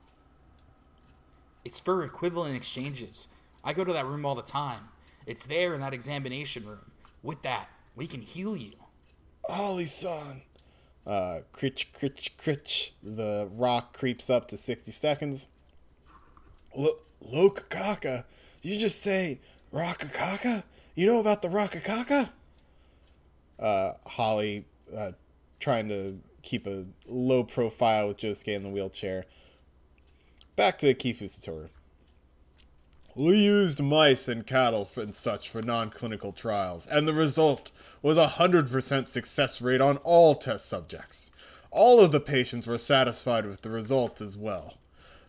It's for equivalent exchanges. I go to that room all the time. It's there in that examination room. With that, we can heal you. Holly san. Uh, critch, critch, critch. The rock creeps up to 60 seconds. Lo- Locacaca? You just say Rockakaka? You know about the Rockakaka? Uh, Holly, uh, trying to keep a low profile with Josuke in the wheelchair. Back to Kifu Satoru. We used mice and cattle and such for non clinical trials, and the result was a 100% success rate on all test subjects. All of the patients were satisfied with the results as well.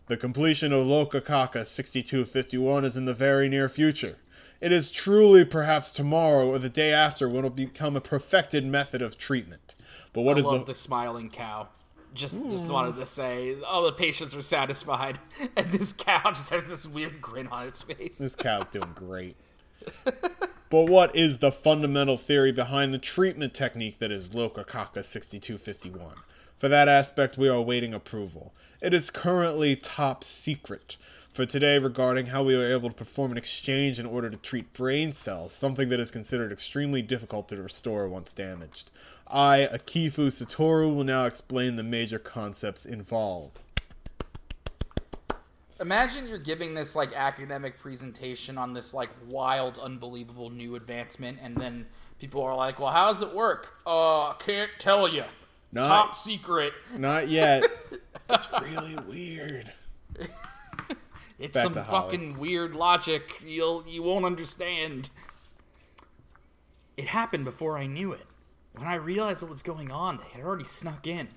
The completion of Locacaca 6251 is in the very near future. It is truly perhaps tomorrow or the day after when it will become a perfected method of treatment. But what I is love the the smiling cow. Just, just wanted to say, all the patients were satisfied, and this cow just has this weird grin on its face. This cow's doing great. but what is the fundamental theory behind the treatment technique that is Locacaca 6251? For that aspect, we are awaiting approval. It is currently top secret. For today, regarding how we were able to perform an exchange in order to treat brain cells, something that is considered extremely difficult to restore once damaged. I, Akefu Satoru, will now explain the major concepts involved. Imagine you're giving this like academic presentation on this like wild, unbelievable new advancement, and then people are like, "Well, how does it work?" Uh, can't tell you. Not- Top secret. Not yet. it's really weird. It's Back some fucking weird logic you'll you won't understand. It happened before I knew it. When I realized what was going on, they had already snuck in.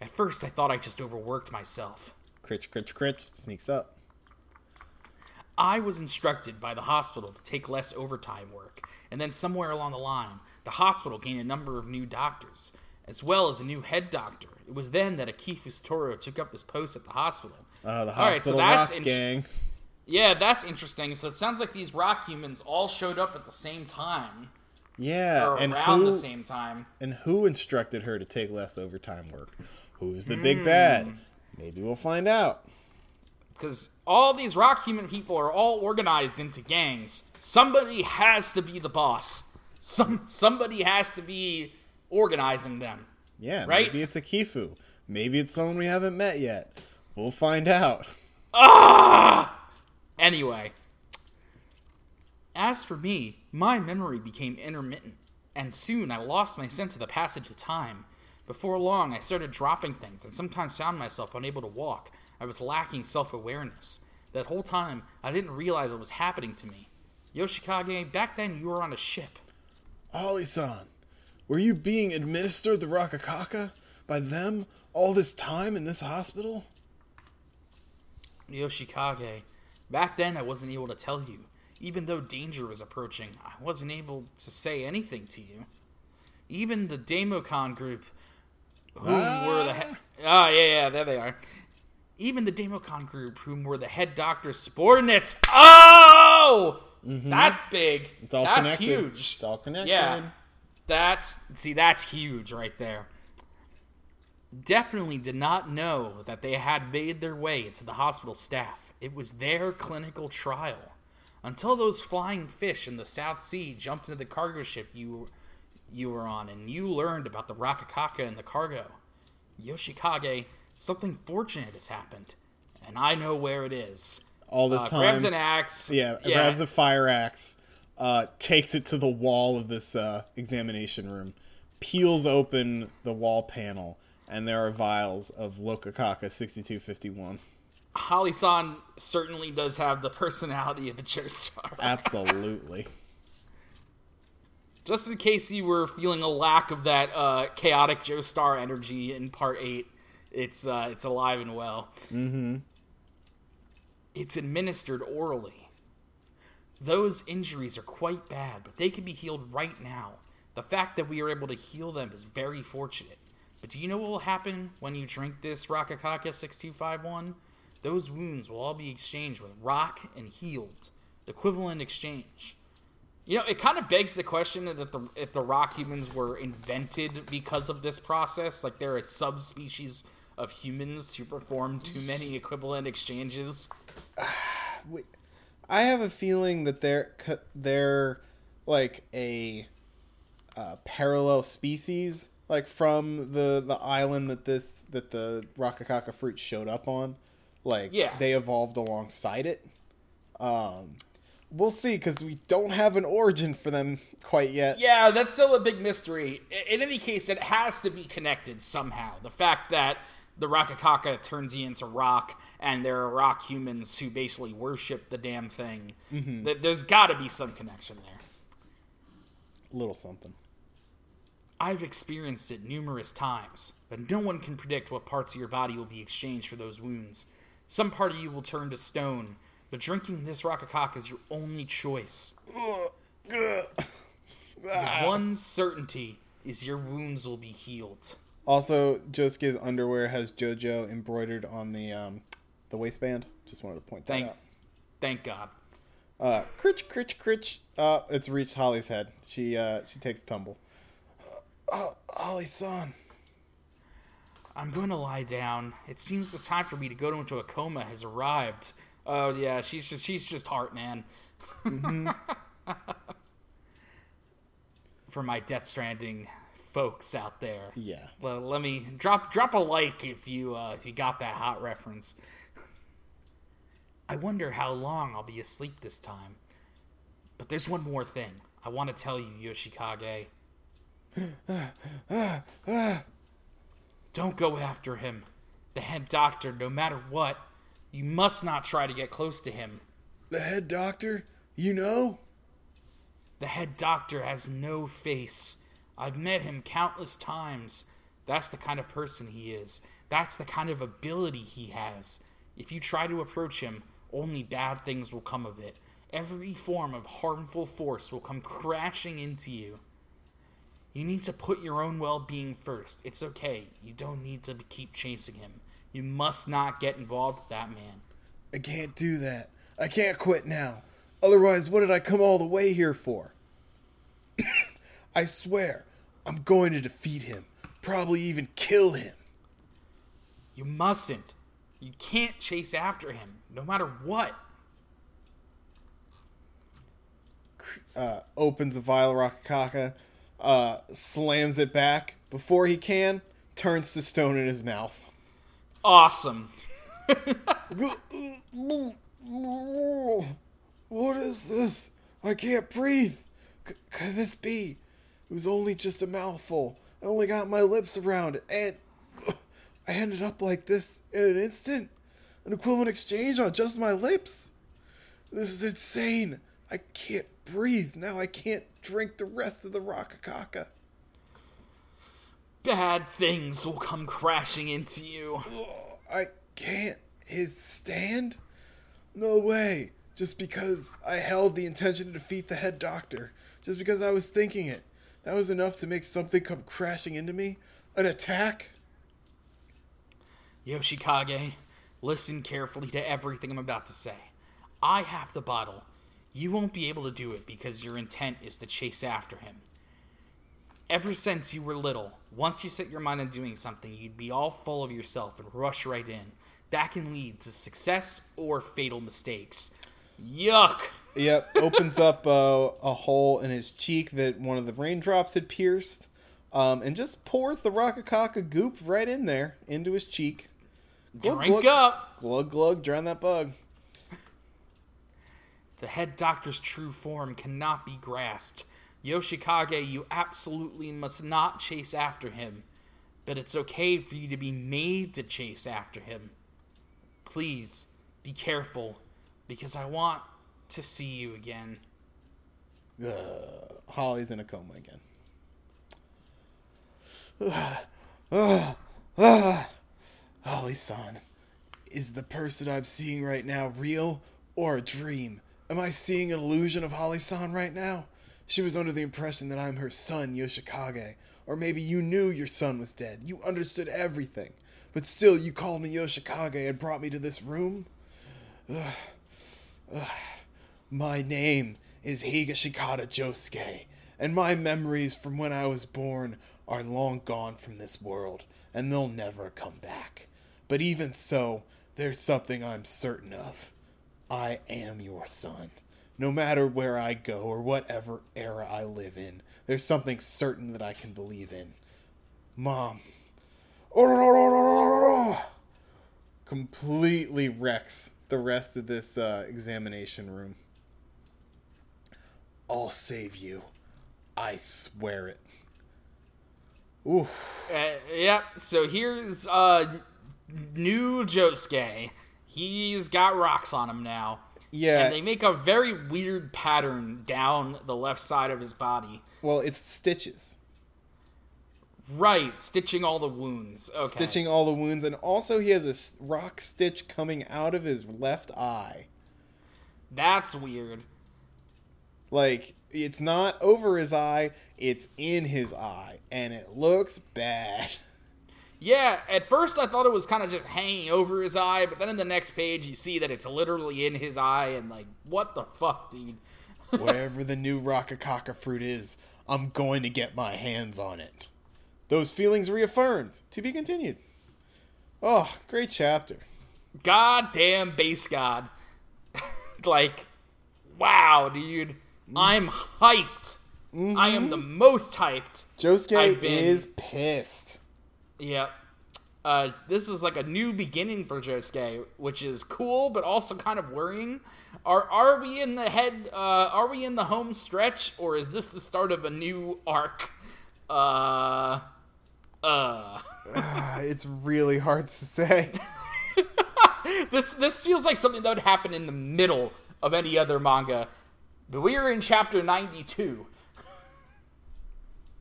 At first, I thought I just overworked myself. Critch, critch, critch. Sneaks up. I was instructed by the hospital to take less overtime work, and then somewhere along the line, the hospital gained a number of new doctors, as well as a new head doctor. It was then that Akefu Satoru took up this post at the hospital. Uh, the All right, so that's rock int- gang. Yeah, that's interesting. So it sounds like these rock humans all showed up at the same time, Yeah, or and around who the same time. and who instructed her to take less overtime work? Who's the big Hmm. bad? Maybe we'll find out. Because all these rock human people are all organized into gangs. Somebody has to be the boss. Some somebody has to be organizing them. Yeah, Right? maybe it's a Kifu. Maybe it's someone we haven't met yet. We'll find out. Ah! Anyway, as for me, my memory became intermittent, and soon I lost my sense of the passage of time. Before long, I started dropping things and sometimes found myself unable to walk. I was lacking self awareness. That whole time, I didn't realize what was happening to me. Yoshikage, back then you were on a ship. Holly-san, were you being administered the Rokakaka by them all this time in this hospital? Yoshikage, back then I wasn't able to tell you. Even though danger was approaching, I wasn't able to say anything to you. Even the Democon group, whom were the he- ah yeah yeah there they are. Even the Democon group, whom were the head doctor's subordinates. Oh, that's big. It's all that's connected. huge. It's all connected. Yeah, that's see that's huge right there. Definitely did not know that they had made their way into the hospital staff. It was their clinical trial. Until those flying fish in the South Sea jumped into the cargo ship you you were on and you learned about the Rokakaka and the cargo. Yoshikage, something fortunate has happened, and I know where it is. All this Uh, time. grabs an axe. Yeah, grabs a fire axe, uh, takes it to the wall of this uh, examination room, peels open the wall panel, and there are vials of Locacaca 6251. Holly-san certainly does have the personality of a Joestar. Absolutely. Just in case you were feeling a lack of that uh, chaotic Joestar energy in Part Eight, it's uh, it's alive and well. Mm-hmm. It's administered orally. Those injuries are quite bad, but they can be healed right now. The fact that we are able to heal them is very fortunate. But do you know what will happen when you drink this Rokakaka 6251? Those wounds will all be exchanged with rock and healed. The equivalent exchange. You know, it kind of begs the question that the if the rock humans were invented because of this process, like they're a subspecies of humans who perform too many equivalent exchanges. I have a feeling that they're they're like a uh, parallel species, like from the the island that this that the Rokakaka fruit showed up on. Like Yeah. they evolved alongside it. Um, we'll see because we don't have an origin for them quite yet. Yeah, that's still a big mystery. In any case, it has to be connected somehow. The fact that the Rokakaka turns you into rock, and there are rock humans who basically worship the damn thing. Mm-hmm. Th- There's got to be some connection there. A Little something. I've experienced it numerous times, but no one can predict what parts of your body will be exchanged for those wounds. Some part of you will turn to stone, but drinking this Rokakaka is your only choice. The one certainty is your wounds will be healed. Also, Josuke's underwear has JoJo embroidered on the um, the waistband. Just wanted to point that Thank, out. thank God. Uh, critch, critch, critch. Uh, it's reached Holly's head. She uh, she takes a tumble. Uh, Holly, son. I'm going to lie down. It seems the time for me to go into a coma has arrived. Oh yeah, she's just she's just Heartman. for my Death Stranding folks out there. Yeah. Well, let me drop drop a like if you uh, if you got that hot reference. I wonder how long I'll be asleep this time. But there's one more thing I want to tell you, Yoshikage. Don't go after him. The head doctor, no matter what, you must not try to get close to him. The head doctor. You know. The head doctor has no face. I've met him countless times. That's the kind of person he is. That's the kind of ability he has. If you try to approach him, only bad things will come of it. Every form of harmful force will come crashing into you. You need to put your own well being first. It's okay. You don't need to keep chasing him. You must not get involved with that man. I can't do that. I can't quit now. Otherwise, what did I come all the way here for? I swear, I'm going to defeat him. Probably even kill him. You mustn't. You can't chase after him, no matter what. uh, opens a vial of Rokakaka, uh, slams it back. Before he can, turns to stone in his mouth. Awesome. What is this? I can't breathe. C- could this be? It was only just a mouthful. I only got my lips around it, and I ended up like this in an instant. An equivalent exchange on just my lips. This is insane. I can't breathe. Now I can't drink the rest of the Rokakaka. Bad things will come crashing into you. I can't. His stand? No way. Just because I held the intention to defeat the head doctor. Just because I was thinking it. That was enough to make something come crashing into me? An attack? Yoshikage, listen carefully to everything I'm about to say. I have the bottle. You won't be able to do it because your intent is to chase after him. Ever since you were little, once you set your mind on doing something, you'd be all full of yourself and rush right in. That can lead to success or fatal mistakes. Yuck! Yep. Opens up uh, a hole in his cheek that one of the raindrops had pierced. Um, and just pours the Rokakaka goop right in there into his cheek. Glug, Drink glug. up! Glug glug, drown that bug. The head doctor's true form cannot be grasped. Yoshikage, you absolutely must not chase after him. But it's okay for you to be made to chase after him. Please, be careful, because I want to see you again. Uh, Holly's in a coma again. Uh, uh, Holly san, is the person I'm seeing right now real or a dream? Am I seeing an illusion of Holly san right now? She was under the impression that I'm her son, Yoshikage. Or maybe you knew your son was dead. You understood everything. But still, you called me Yoshikage and brought me to this room? My name is Higashikata Josuke, and my memories from when I was born are long gone from this world, and they'll never come back. But even so, there's something I'm certain of. I am your son. No matter where I go or whatever era I live in, there's something certain that I can believe in. Mom. Completely wrecks the rest of this uh, examination room. I'll save you. I swear it. Ooh. Uh, yep. So here's uh, new Josuke. He's got rocks on him now. Yeah. And they make a very weird pattern down the left side of his body. Well, it's stitches. Right, stitching all the wounds. Okay. Stitching all the wounds, and also he has a rock stitch coming out of his left eye. That's weird. Like, it's not over his eye, it's in his eye, and it looks bad. Yeah, at first I thought it was kind of just hanging over his eye, but then in the next page you see that it's literally in his eye, and like, what the fuck, dude? Wherever the new Rokakaka fruit is, I'm going to get my hands on it. Those feelings reaffirmed. To be continued. Oh, great chapter. Goddamn base god. like, wow, dude. I'm hyped. I am the most hyped. Josuke been- is pissed. Yep. Uh, this is like a new beginning for Josuke, which is cool, but also kind of worrying. Are are we in the head? Uh, are we in the home stretch, or is this the start of a new arc? Uh, uh. It's really hard to say. This this feels like something that would happen in the middle of any other manga. But we are in chapter ninety two.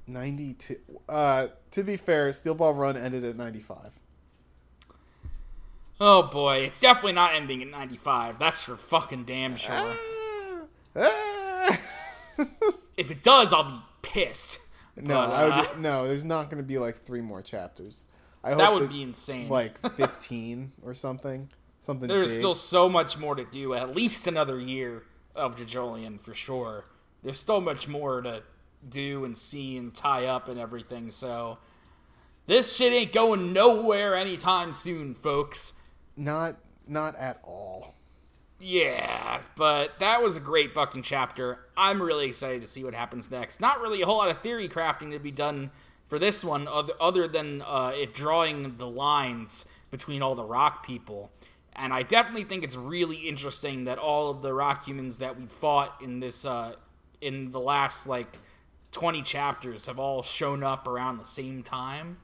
92. Uh, to be fair, Steel Ball Run ended at 95. Oh boy, it's definitely not ending at ninety five. That's for fucking damn sure. Ah! If it does, I'll be pissed. no, But, I uh, would, no, there's not going to be like three more chapters. I hope that would be insane. like 15 or something. Something There's big. still so much more to do. At least another year of JoJolion for sure. There's so much more to do and see and tie up and everything. So this shit ain't going nowhere anytime soon, folks. not not at all. Yeah, but that was a great fucking chapter. I'm really excited to see what happens next. Not really a whole lot of theory crafting to be done for this one, other, other than uh, it drawing the lines between all the rock people. And I definitely think it's really interesting that all of the rock humans that we fought in this, uh, in the last like 20 chapters, have all shown up around the same time.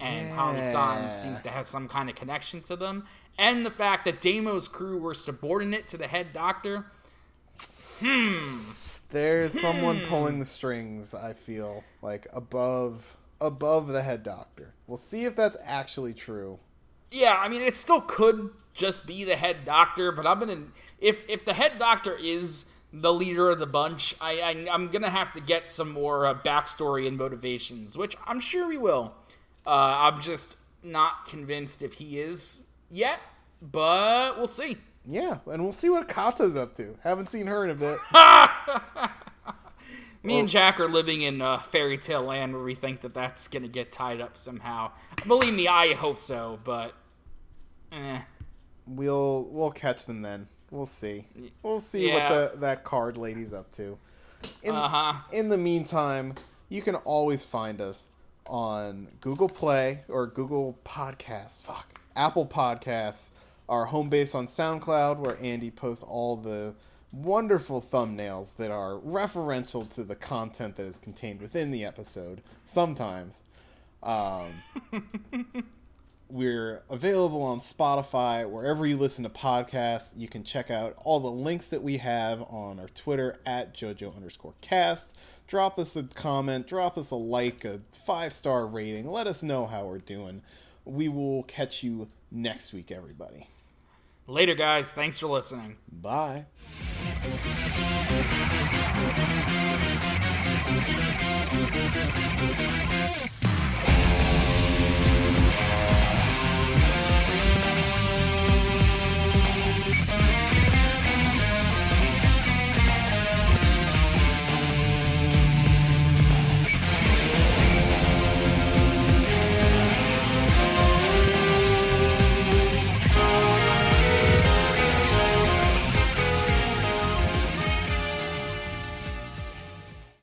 And Hami-san seems to have some kind of connection to them. And the fact that Damo's crew were subordinate to the head doctor. Hmm. There's Hmm. someone pulling the strings, I feel, like above above the head doctor. We'll see if that's actually true. Yeah, I mean, it still could just be the head doctor, but I'm gonna if if the head doctor is the leader of the bunch, I, I I'm gonna have to get some more uh, backstory and motivations, which I'm sure we will. Uh, I'm just not convinced if he is yet, but we'll see. Yeah, and we'll see what Kata's up to. Haven't seen her in a bit. Me and Jack are living in uh, fairy tale land where we think that that's gonna get tied up somehow. Believe me, I hope so, but eh. We'll we'll catch them then. We'll see. We'll see Yeah. what the that card lady's up to. In, Uh-huh. in the meantime, you can always find us on Google Play or Google Podcasts. Fuck. Apple Podcasts, our home base on SoundCloud, where Andy posts all the wonderful thumbnails that are referential to the content that is contained within the episode. Sometimes. Um, we're available on Spotify, wherever you listen to podcasts. You can check out all the links that we have on our Twitter at JoJo underscore cast. Drop us a comment, drop us a like, a five star rating. Let us know how we're doing. We will catch you next week, everybody. Later, guys. Thanks for listening. Bye.